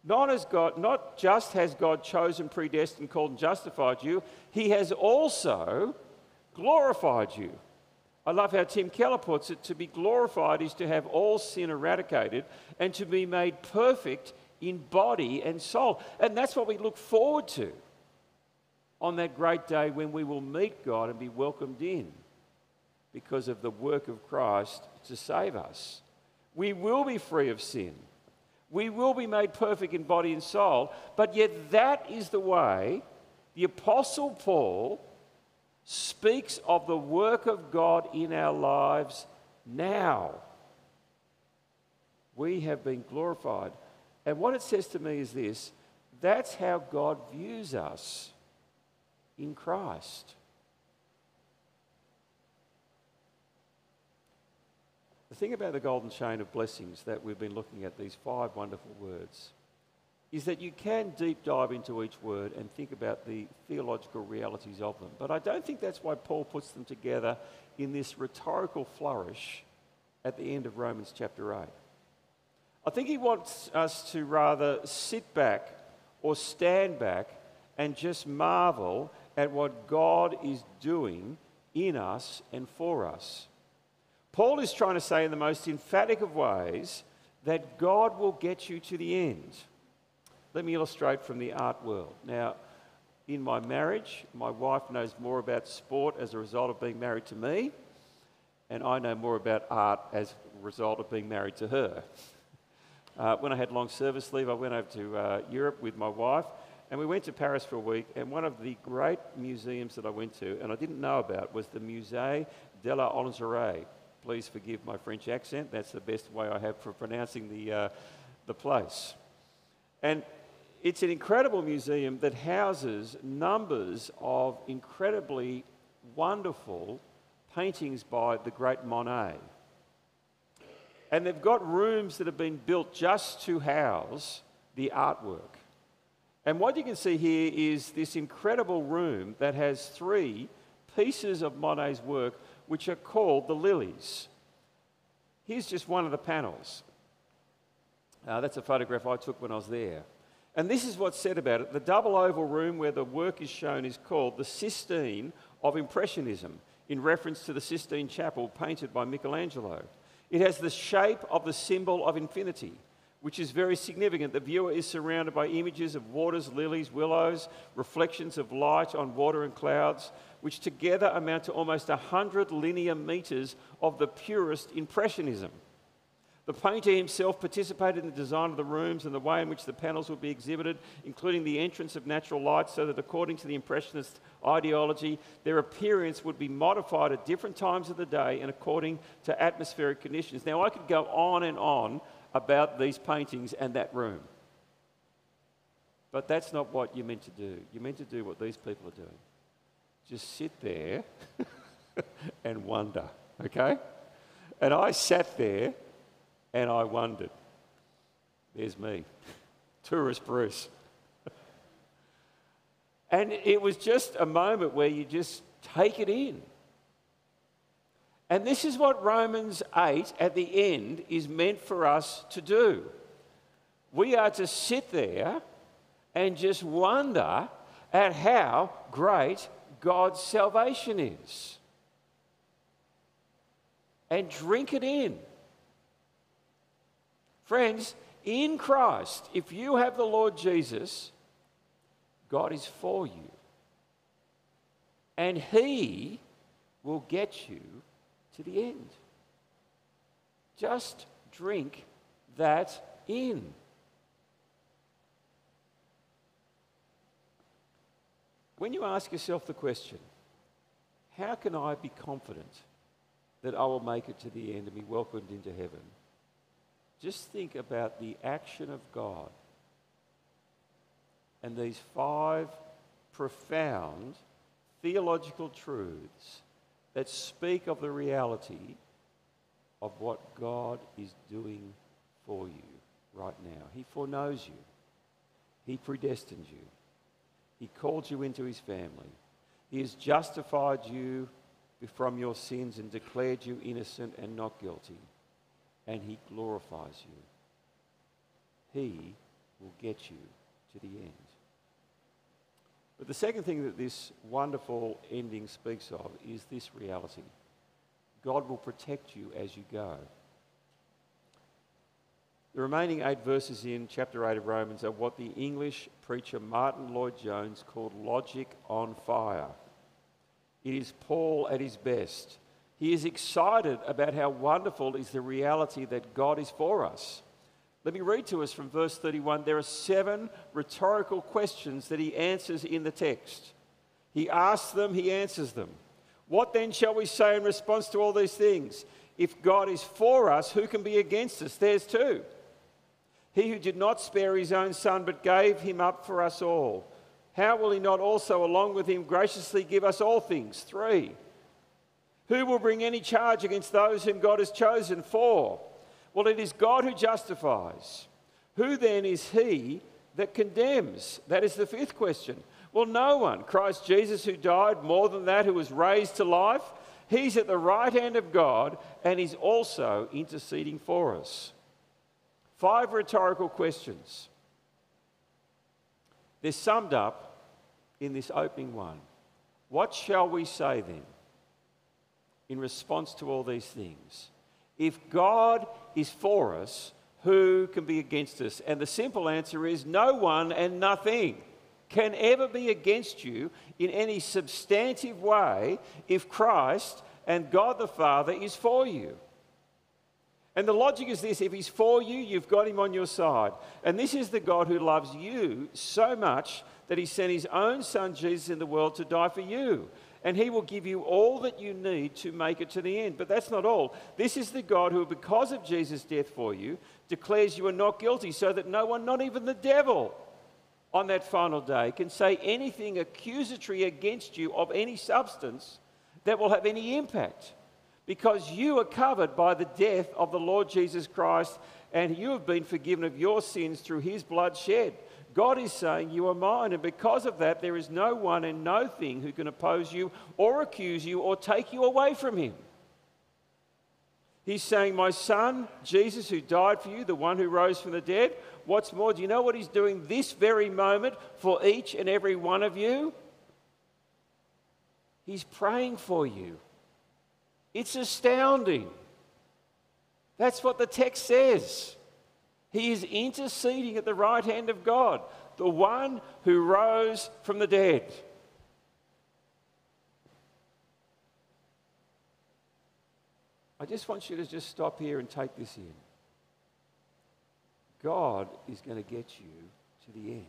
not as God, not just has God chosen, predestined, called, and justified you, he has also glorified you. I love how Tim Keller puts it to be glorified is to have all sin eradicated and to be made perfect in body and soul. And that's what we look forward to on that great day when we will meet God and be welcomed in because of the work of Christ to save us. We will be free of sin. We will be made perfect in body and soul, but yet that is the way the Apostle Paul speaks of the work of God in our lives now. We have been glorified. And what it says to me is this that's how God views us in Christ. Thing about the golden chain of blessings that we've been looking at, these five wonderful words, is that you can deep dive into each word and think about the theological realities of them. But I don't think that's why Paul puts them together in this rhetorical flourish at the end of Romans chapter 8. I think he wants us to rather sit back or stand back and just marvel at what God is doing in us and for us. Paul is trying to say in the most emphatic of ways that God will get you to the end. Let me illustrate from the art world. Now, in my marriage, my wife knows more about sport as a result of being married to me, and I know more about art as a result of being married to her. Uh, when I had long service leave, I went over to uh, Europe with my wife, and we went to Paris for a week. And one of the great museums that I went to, and I didn't know about, was the Musée de la Orangerie. Please forgive my French accent. That's the best way I have for pronouncing the, uh, the place. And it's an incredible museum that houses numbers of incredibly wonderful paintings by the great Monet. And they've got rooms that have been built just to house the artwork. And what you can see here is this incredible room that has three pieces of Monet's work which are called the lilies. Here's just one of the panels. Uh, that's a photograph I took when I was there. And this is what's said about it. The double oval room where the work is shown is called the Sistine of Impressionism, in reference to the Sistine Chapel painted by Michelangelo. It has the shape of the symbol of infinity, which is very significant. The viewer is surrounded by images of waters, lilies, willows, reflections of light on water and clouds, which together amount to almost 100 linear meters of the purest impressionism. The painter himself participated in the design of the rooms and the way in which the panels would be exhibited, including the entrance of natural light, so that according to the Impressionist ideology, their appearance would be modified at different times of the day and according to atmospheric conditions. Now, I could go on and on about these paintings and that room. But that's not what you're meant to do. You're meant to do what these people are doing. Just sit there and wonder, okay? And I sat there and I wondered. There's me, tourist Bruce. and it was just a moment where you just take it in. And this is what Romans 8 at the end is meant for us to do. We are to sit there and just wonder at how great God's salvation is. And drink it in. Friends, in Christ, if you have the Lord Jesus, God is for you. And He will get you to the end. Just drink that in. When you ask yourself the question, how can I be confident that I will make it to the end and be welcomed into heaven? Just think about the action of God and these five profound theological truths that speak of the reality of what God is doing for you right now. He foreknows you, He predestined you, He called you into His family, He has justified you from your sins and declared you innocent and not guilty, and He glorifies you. He will get you to the end. But the second thing that this wonderful ending speaks of is this reality God will protect you as you go. The remaining eight verses in chapter 8 of Romans are what the English preacher Martyn Lloyd-Jones called logic on fire. It is Paul at his best. He is excited about how wonderful is the reality that God is for us. Let me read to us from verse 31. There are seven rhetorical questions that he answers in the text. He asks them, he answers them. What then shall we say in response to all these things? If God is for us, who can be against us? There's two. He who did not spare his own son, but gave him up for us all, how will he not also, along with him, graciously give us all things? Three. Who will bring any charge against those whom God has chosen? Four. Well, it is God who justifies. Who then is he that condemns? That is the fifth question. Well, no one. Christ Jesus, who died, more than that, who was raised to life, he's at the right hand of God and he's also interceding for us. Five rhetorical questions. They're summed up in this opening one. What shall we say then in response to all these things? If God is for us, who can be against us? And the simple answer is no one and nothing can ever be against you in any substantive way if Christ and God the Father is for you. And the logic is this if he's for you, you've got him on your side. And this is the God who loves you so much that he sent his own son Jesus in the world to die for you. And he will give you all that you need to make it to the end. But that's not all. This is the God who, because of Jesus' death for you, declares you are not guilty, so that no one, not even the devil, on that final day can say anything accusatory against you of any substance that will have any impact because you are covered by the death of the Lord Jesus Christ and you have been forgiven of your sins through his blood shed. God is saying, You are mine, and because of that, there is no one and no thing who can oppose you or accuse you or take you away from him. He's saying, My son, Jesus, who died for you, the one who rose from the dead, what's more, do you know what he's doing this very moment for each and every one of you? He's praying for you. It's astounding. That's what the text says. He is interceding at the right hand of God, the one who rose from the dead. I just want you to just stop here and take this in. God is going to get you to the end.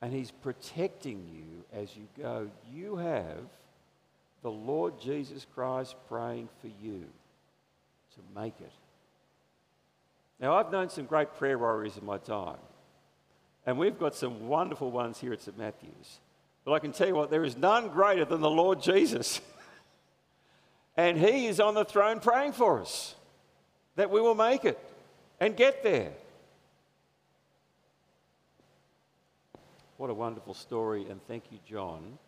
And He's protecting you as you go. You have the Lord Jesus Christ praying for you to make it. Now, I've known some great prayer warriors in my time, and we've got some wonderful ones here at St. Matthew's. But I can tell you what, there is none greater than the Lord Jesus. and He is on the throne praying for us that we will make it and get there. What a wonderful story, and thank you, John,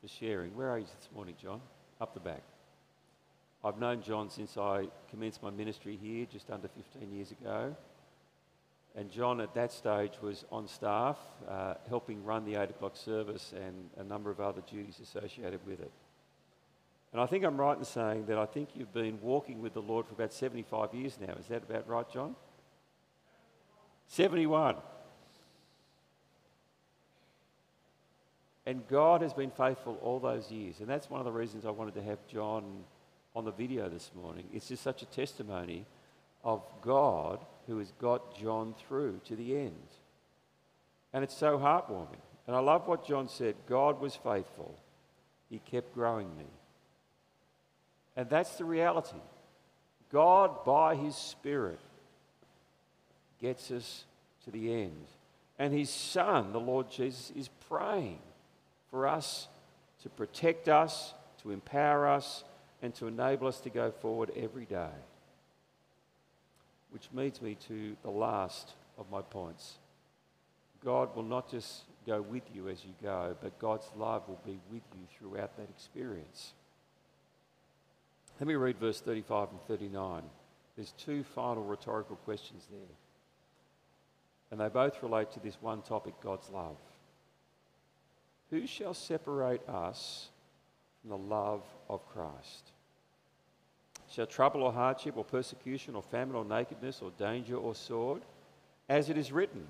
for sharing. Where are you this morning, John? Up the back. I've known John since I commenced my ministry here just under 15 years ago. And John, at that stage, was on staff, uh, helping run the 8 o'clock service and a number of other duties associated with it. And I think I'm right in saying that I think you've been walking with the Lord for about 75 years now. Is that about right, John? 71. And God has been faithful all those years. And that's one of the reasons I wanted to have John on the video this morning. It's just such a testimony of God who has got John through to the end. And it's so heartwarming. And I love what John said God was faithful, He kept growing me. And that's the reality. God, by His Spirit, gets us to the end. And His Son, the Lord Jesus, is praying for us to protect us, to empower us, and to enable us to go forward every day. Which leads me to the last of my points. God will not just go with you as you go, but God's love will be with you throughout that experience. Let me read verse 35 and 39. There's two final rhetorical questions there. And they both relate to this one topic God's love. Who shall separate us from the love of Christ? Shall trouble or hardship or persecution or famine or nakedness or danger or sword? As it is written,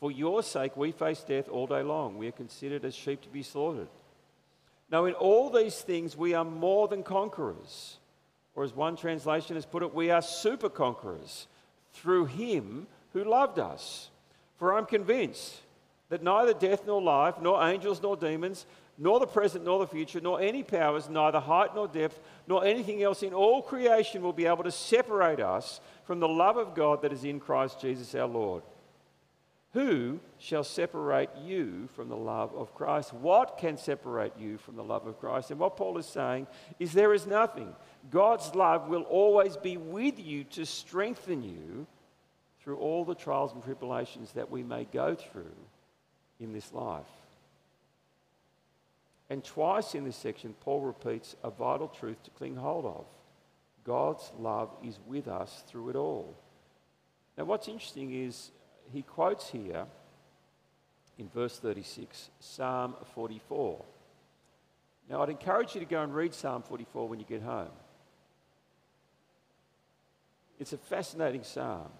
For your sake we face death all day long. We are considered as sheep to be slaughtered. Now, in all these things, we are more than conquerors. Or, as one translation has put it, we are super conquerors through him who loved us. For I'm convinced that neither death nor life, nor angels nor demons, nor the present nor the future, nor any powers, neither height nor depth, nor anything else in all creation will be able to separate us from the love of God that is in Christ Jesus our Lord. Who shall separate you from the love of Christ? What can separate you from the love of Christ? And what Paul is saying is there is nothing. God's love will always be with you to strengthen you through all the trials and tribulations that we may go through in this life. And twice in this section, Paul repeats a vital truth to cling hold of God's love is with us through it all. Now, what's interesting is he quotes here in verse 36 Psalm 44. Now, I'd encourage you to go and read Psalm 44 when you get home. It's a fascinating psalm.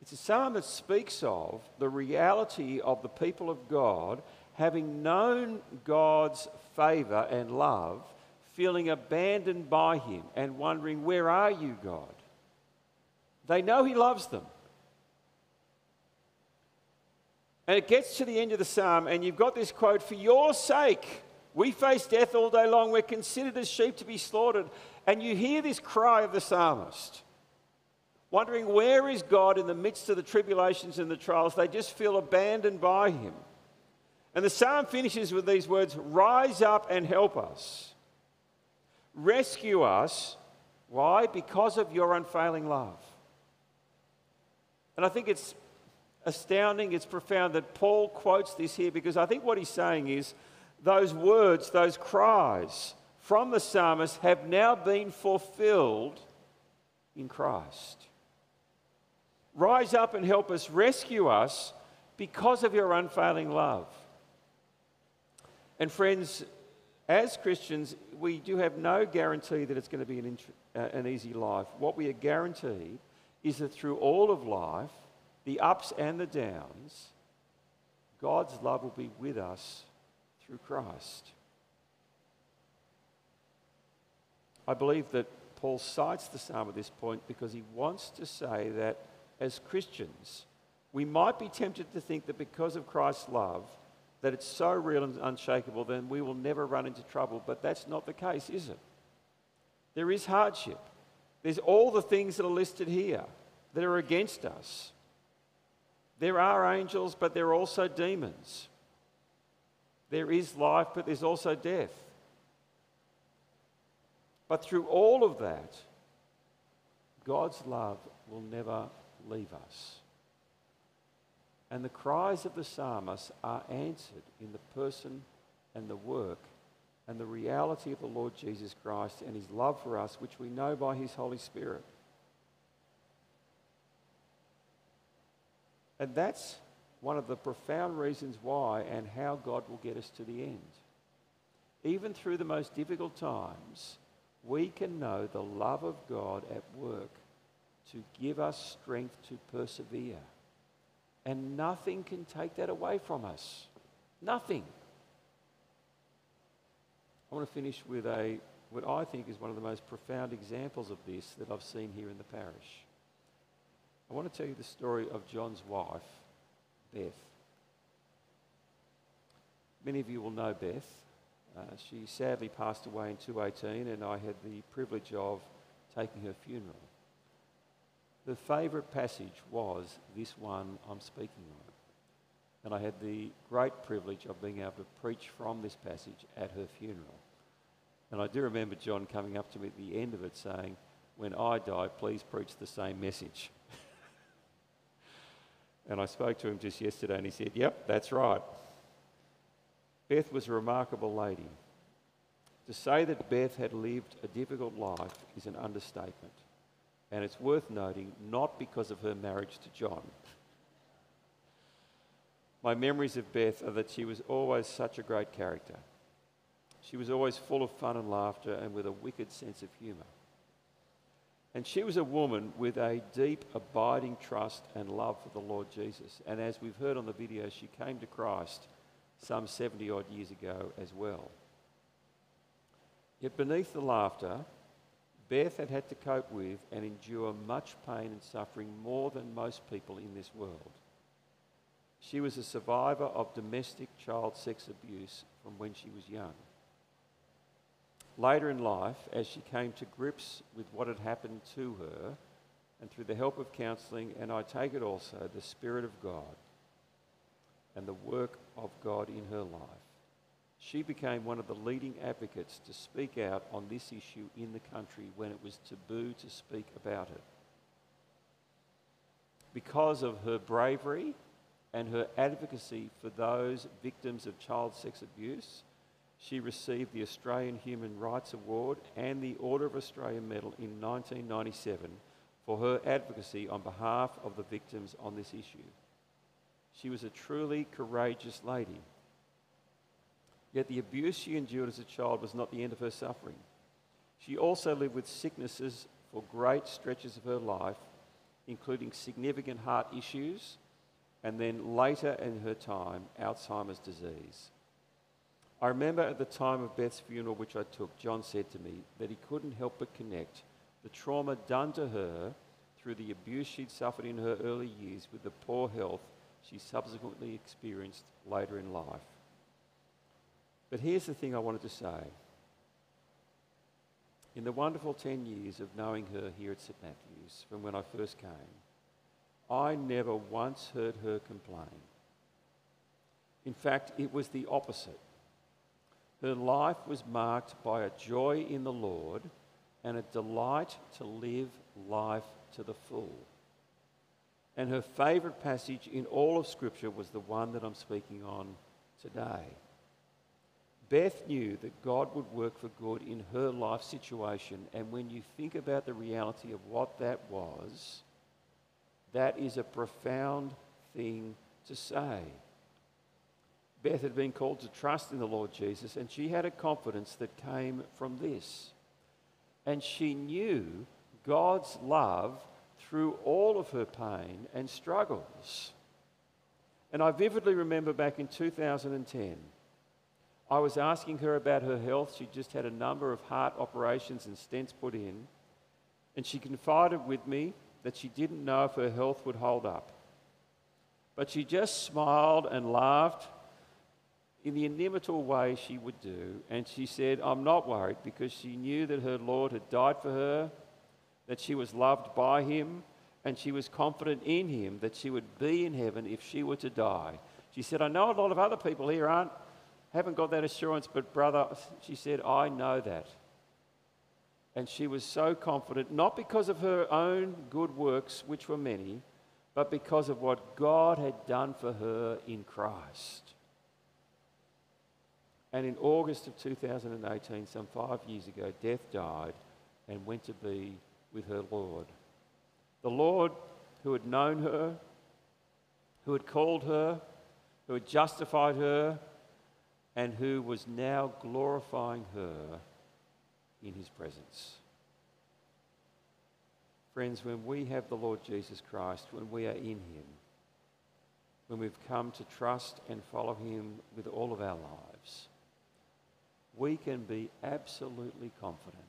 It's a psalm that speaks of the reality of the people of God having known God's favour and love, feeling abandoned by Him and wondering, Where are you, God? They know He loves them. And it gets to the end of the psalm, and you've got this quote For your sake, we face death all day long. We're considered as sheep to be slaughtered. And you hear this cry of the psalmist wondering where is God in the midst of the tribulations and the trials. They just feel abandoned by Him. And the psalm finishes with these words Rise up and help us. Rescue us. Why? Because of your unfailing love. And I think it's astounding, it's profound that Paul quotes this here because I think what he's saying is those words, those cries from the psalmist have now been fulfilled in Christ. Rise up and help us, rescue us because of your unfailing love. And, friends, as Christians, we do have no guarantee that it's going to be an, int- uh, an easy life. What we are guaranteed is that through all of life, the ups and the downs, God's love will be with us through Christ. I believe that Paul cites the psalm at this point because he wants to say that as Christians, we might be tempted to think that because of Christ's love, that it's so real and unshakable, then we will never run into trouble. But that's not the case, is it? There is hardship. There's all the things that are listed here that are against us. There are angels, but there are also demons. There is life, but there's also death. But through all of that, God's love will never leave us. And the cries of the psalmist are answered in the person and the work and the reality of the Lord Jesus Christ and his love for us, which we know by his Holy Spirit. And that's one of the profound reasons why and how God will get us to the end. Even through the most difficult times, we can know the love of God at work to give us strength to persevere. And nothing can take that away from us. Nothing. I want to finish with a, what I think is one of the most profound examples of this that I've seen here in the parish. I want to tell you the story of John's wife, Beth. Many of you will know Beth. Uh, she sadly passed away in 2018, and I had the privilege of taking her funeral. The favourite passage was this one I'm speaking on. And I had the great privilege of being able to preach from this passage at her funeral. And I do remember John coming up to me at the end of it saying, When I die, please preach the same message. and I spoke to him just yesterday and he said, Yep, that's right. Beth was a remarkable lady. To say that Beth had lived a difficult life is an understatement. And it's worth noting, not because of her marriage to John. My memories of Beth are that she was always such a great character. She was always full of fun and laughter and with a wicked sense of humour. And she was a woman with a deep, abiding trust and love for the Lord Jesus. And as we've heard on the video, she came to Christ some 70 odd years ago as well. Yet beneath the laughter, Beth had had to cope with and endure much pain and suffering more than most people in this world. She was a survivor of domestic child sex abuse from when she was young. Later in life, as she came to grips with what had happened to her, and through the help of counselling, and I take it also the Spirit of God and the work of God in her life, she became one of the leading advocates to speak out on this issue in the country when it was taboo to speak about it. Because of her bravery and her advocacy for those victims of child sex abuse, she received the Australian Human Rights Award and the Order of Australia Medal in 1997 for her advocacy on behalf of the victims on this issue. She was a truly courageous lady. Yet the abuse she endured as a child was not the end of her suffering. She also lived with sicknesses for great stretches of her life, including significant heart issues and then later in her time, Alzheimer's disease. I remember at the time of Beth's funeral, which I took, John said to me that he couldn't help but connect the trauma done to her through the abuse she'd suffered in her early years with the poor health she subsequently experienced later in life. But here's the thing I wanted to say. In the wonderful 10 years of knowing her here at St Matthew's, from when I first came, I never once heard her complain. In fact, it was the opposite. Her life was marked by a joy in the Lord and a delight to live life to the full. And her favourite passage in all of Scripture was the one that I'm speaking on today. Beth knew that God would work for good in her life situation, and when you think about the reality of what that was, that is a profound thing to say. Beth had been called to trust in the Lord Jesus, and she had a confidence that came from this. And she knew God's love through all of her pain and struggles. And I vividly remember back in 2010, I was asking her about her health. She just had a number of heart operations and stents put in. And she confided with me that she didn't know if her health would hold up. But she just smiled and laughed in the inimitable way she would do. And she said, I'm not worried because she knew that her Lord had died for her, that she was loved by him, and she was confident in him that she would be in heaven if she were to die. She said, I know a lot of other people here aren't, haven't got that assurance, but brother, she said, I know that. And she was so confident, not because of her own good works, which were many, but because of what God had done for her in Christ. And in August of 2018, some five years ago, Beth died and went to be with her Lord. The Lord who had known her, who had called her, who had justified her, and who was now glorifying her in his presence. Friends, when we have the Lord Jesus Christ, when we are in him, when we've come to trust and follow him with all of our lives, we can be absolutely confident.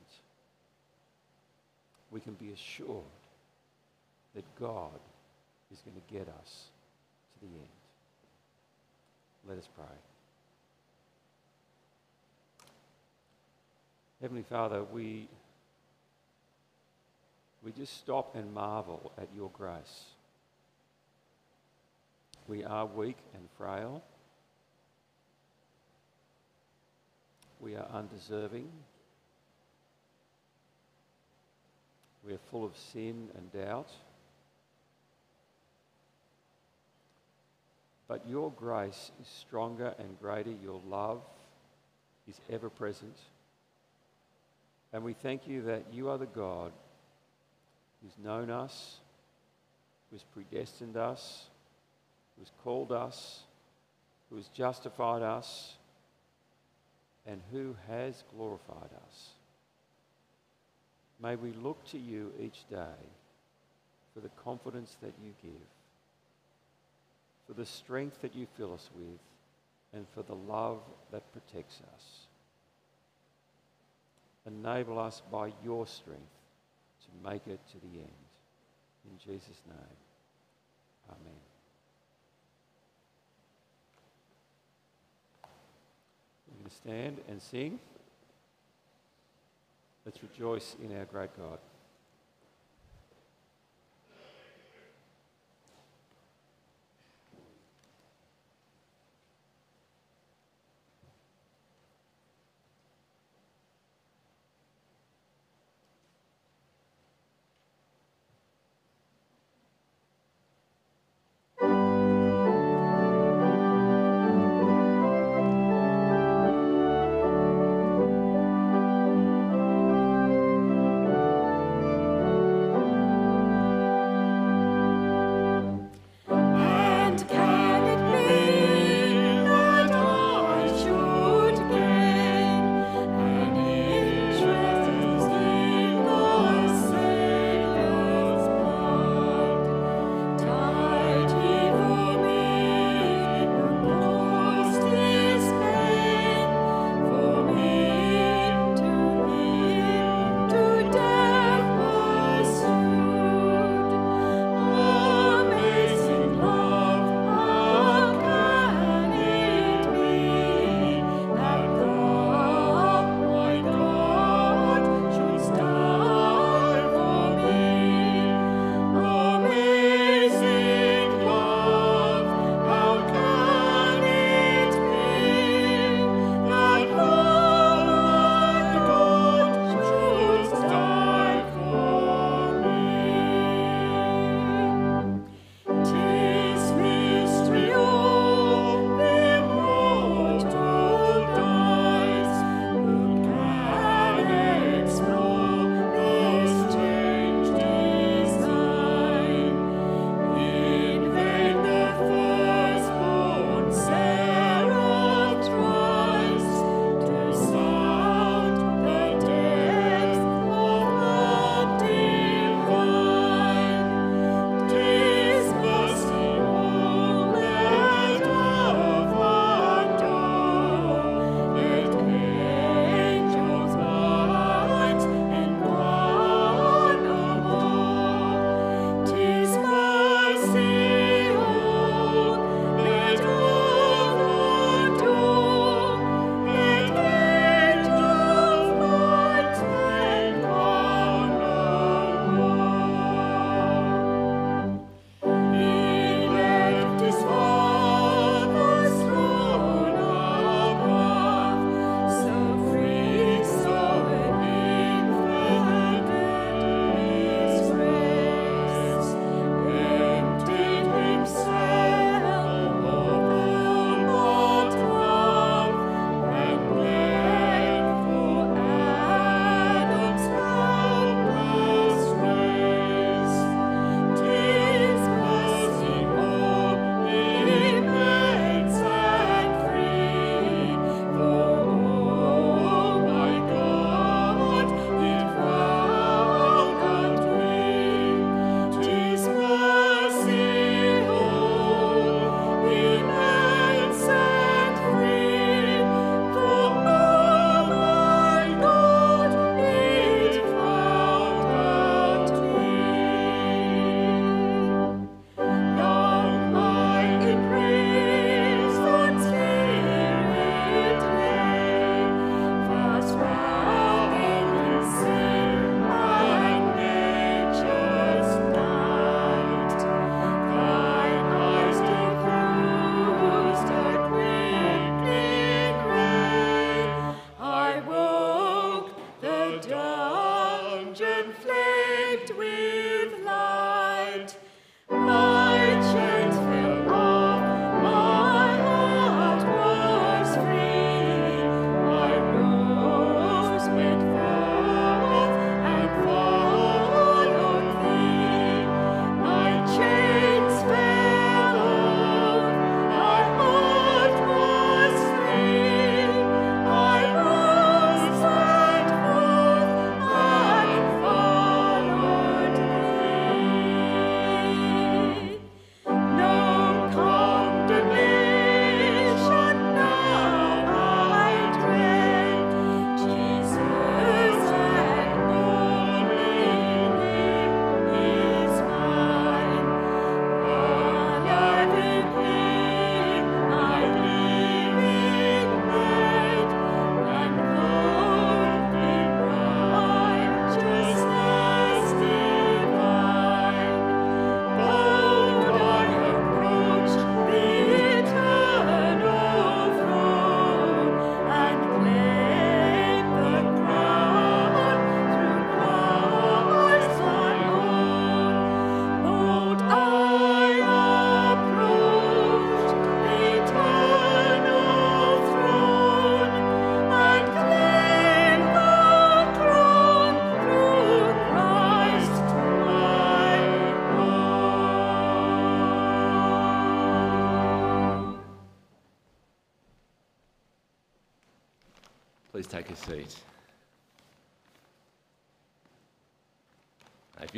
We can be assured that God is going to get us to the end. Let us pray. Heavenly Father, we, we just stop and marvel at your grace. We are weak and frail. We are undeserving. We are full of sin and doubt. But your grace is stronger and greater. Your love is ever present. And we thank you that you are the God who's known us, who's predestined us, who's called us, who has justified us, and who has glorified us. May we look to you each day for the confidence that you give, for the strength that you fill us with, and for the love that protects us. Enable us by your strength to make it to the end. In Jesus' name, amen. We're going to stand and sing. Let's rejoice in our great God.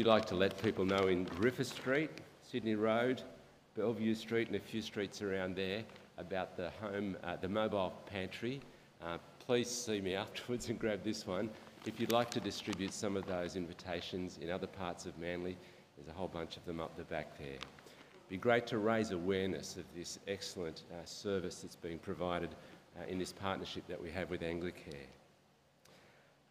Like to let people know in Griffith Street, Sydney Road, Bellevue Street, and a few streets around there about the home, uh, the mobile pantry, uh, please see me afterwards and grab this one. If you'd like to distribute some of those invitations in other parts of Manly, there's a whole bunch of them up the back there. It'd be great to raise awareness of this excellent uh, service that's being provided uh, in this partnership that we have with Anglicare.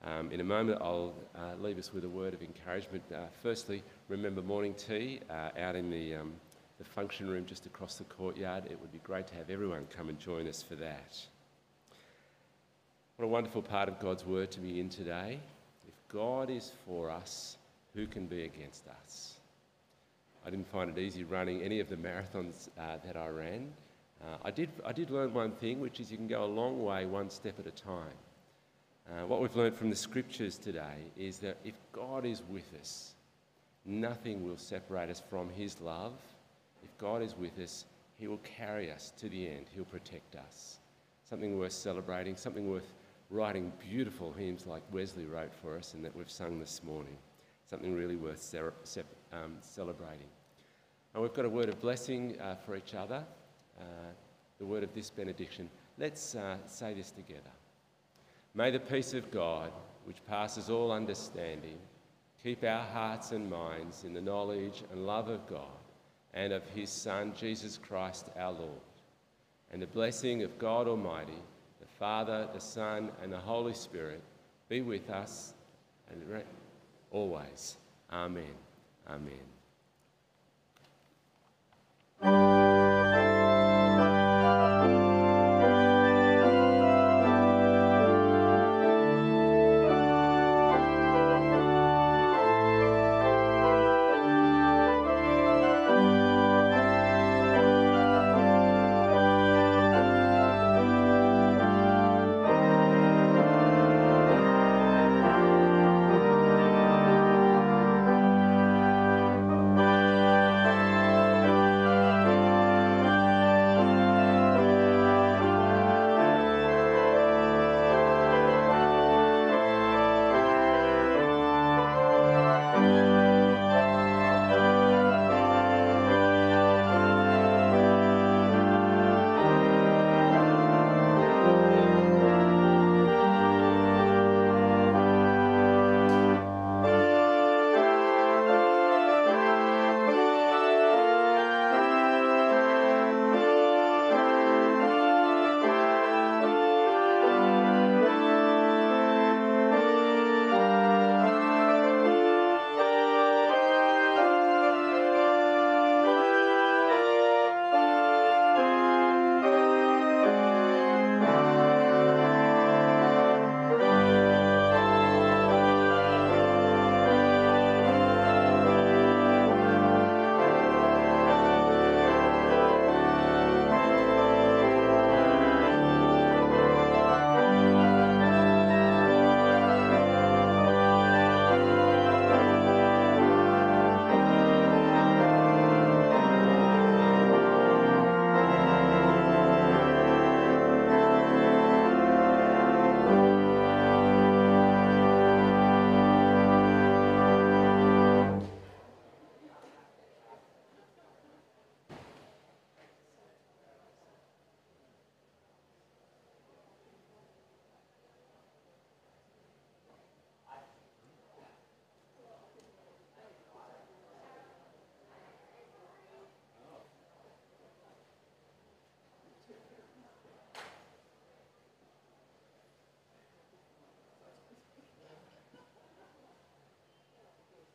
Um, in a moment, I'll uh, leave us with a word of encouragement. Uh, firstly, remember morning tea uh, out in the, um, the function room just across the courtyard. It would be great to have everyone come and join us for that. What a wonderful part of God's word to be in today. If God is for us, who can be against us? I didn't find it easy running any of the marathons uh, that I ran. Uh, I, did, I did learn one thing, which is you can go a long way one step at a time. Uh, what we've learned from the scriptures today is that if God is with us, nothing will separate us from His love. If God is with us, He will carry us to the end, He'll protect us. Something worth celebrating, something worth writing beautiful hymns like Wesley wrote for us and that we've sung this morning. Something really worth um, celebrating. And we've got a word of blessing uh, for each other, uh, the word of this benediction. Let's uh, say this together. May the peace of God, which passes all understanding, keep our hearts and minds in the knowledge and love of God and of his Son, Jesus Christ our Lord. And the blessing of God Almighty, the Father, the Son, and the Holy Spirit be with us and always. Amen. Amen.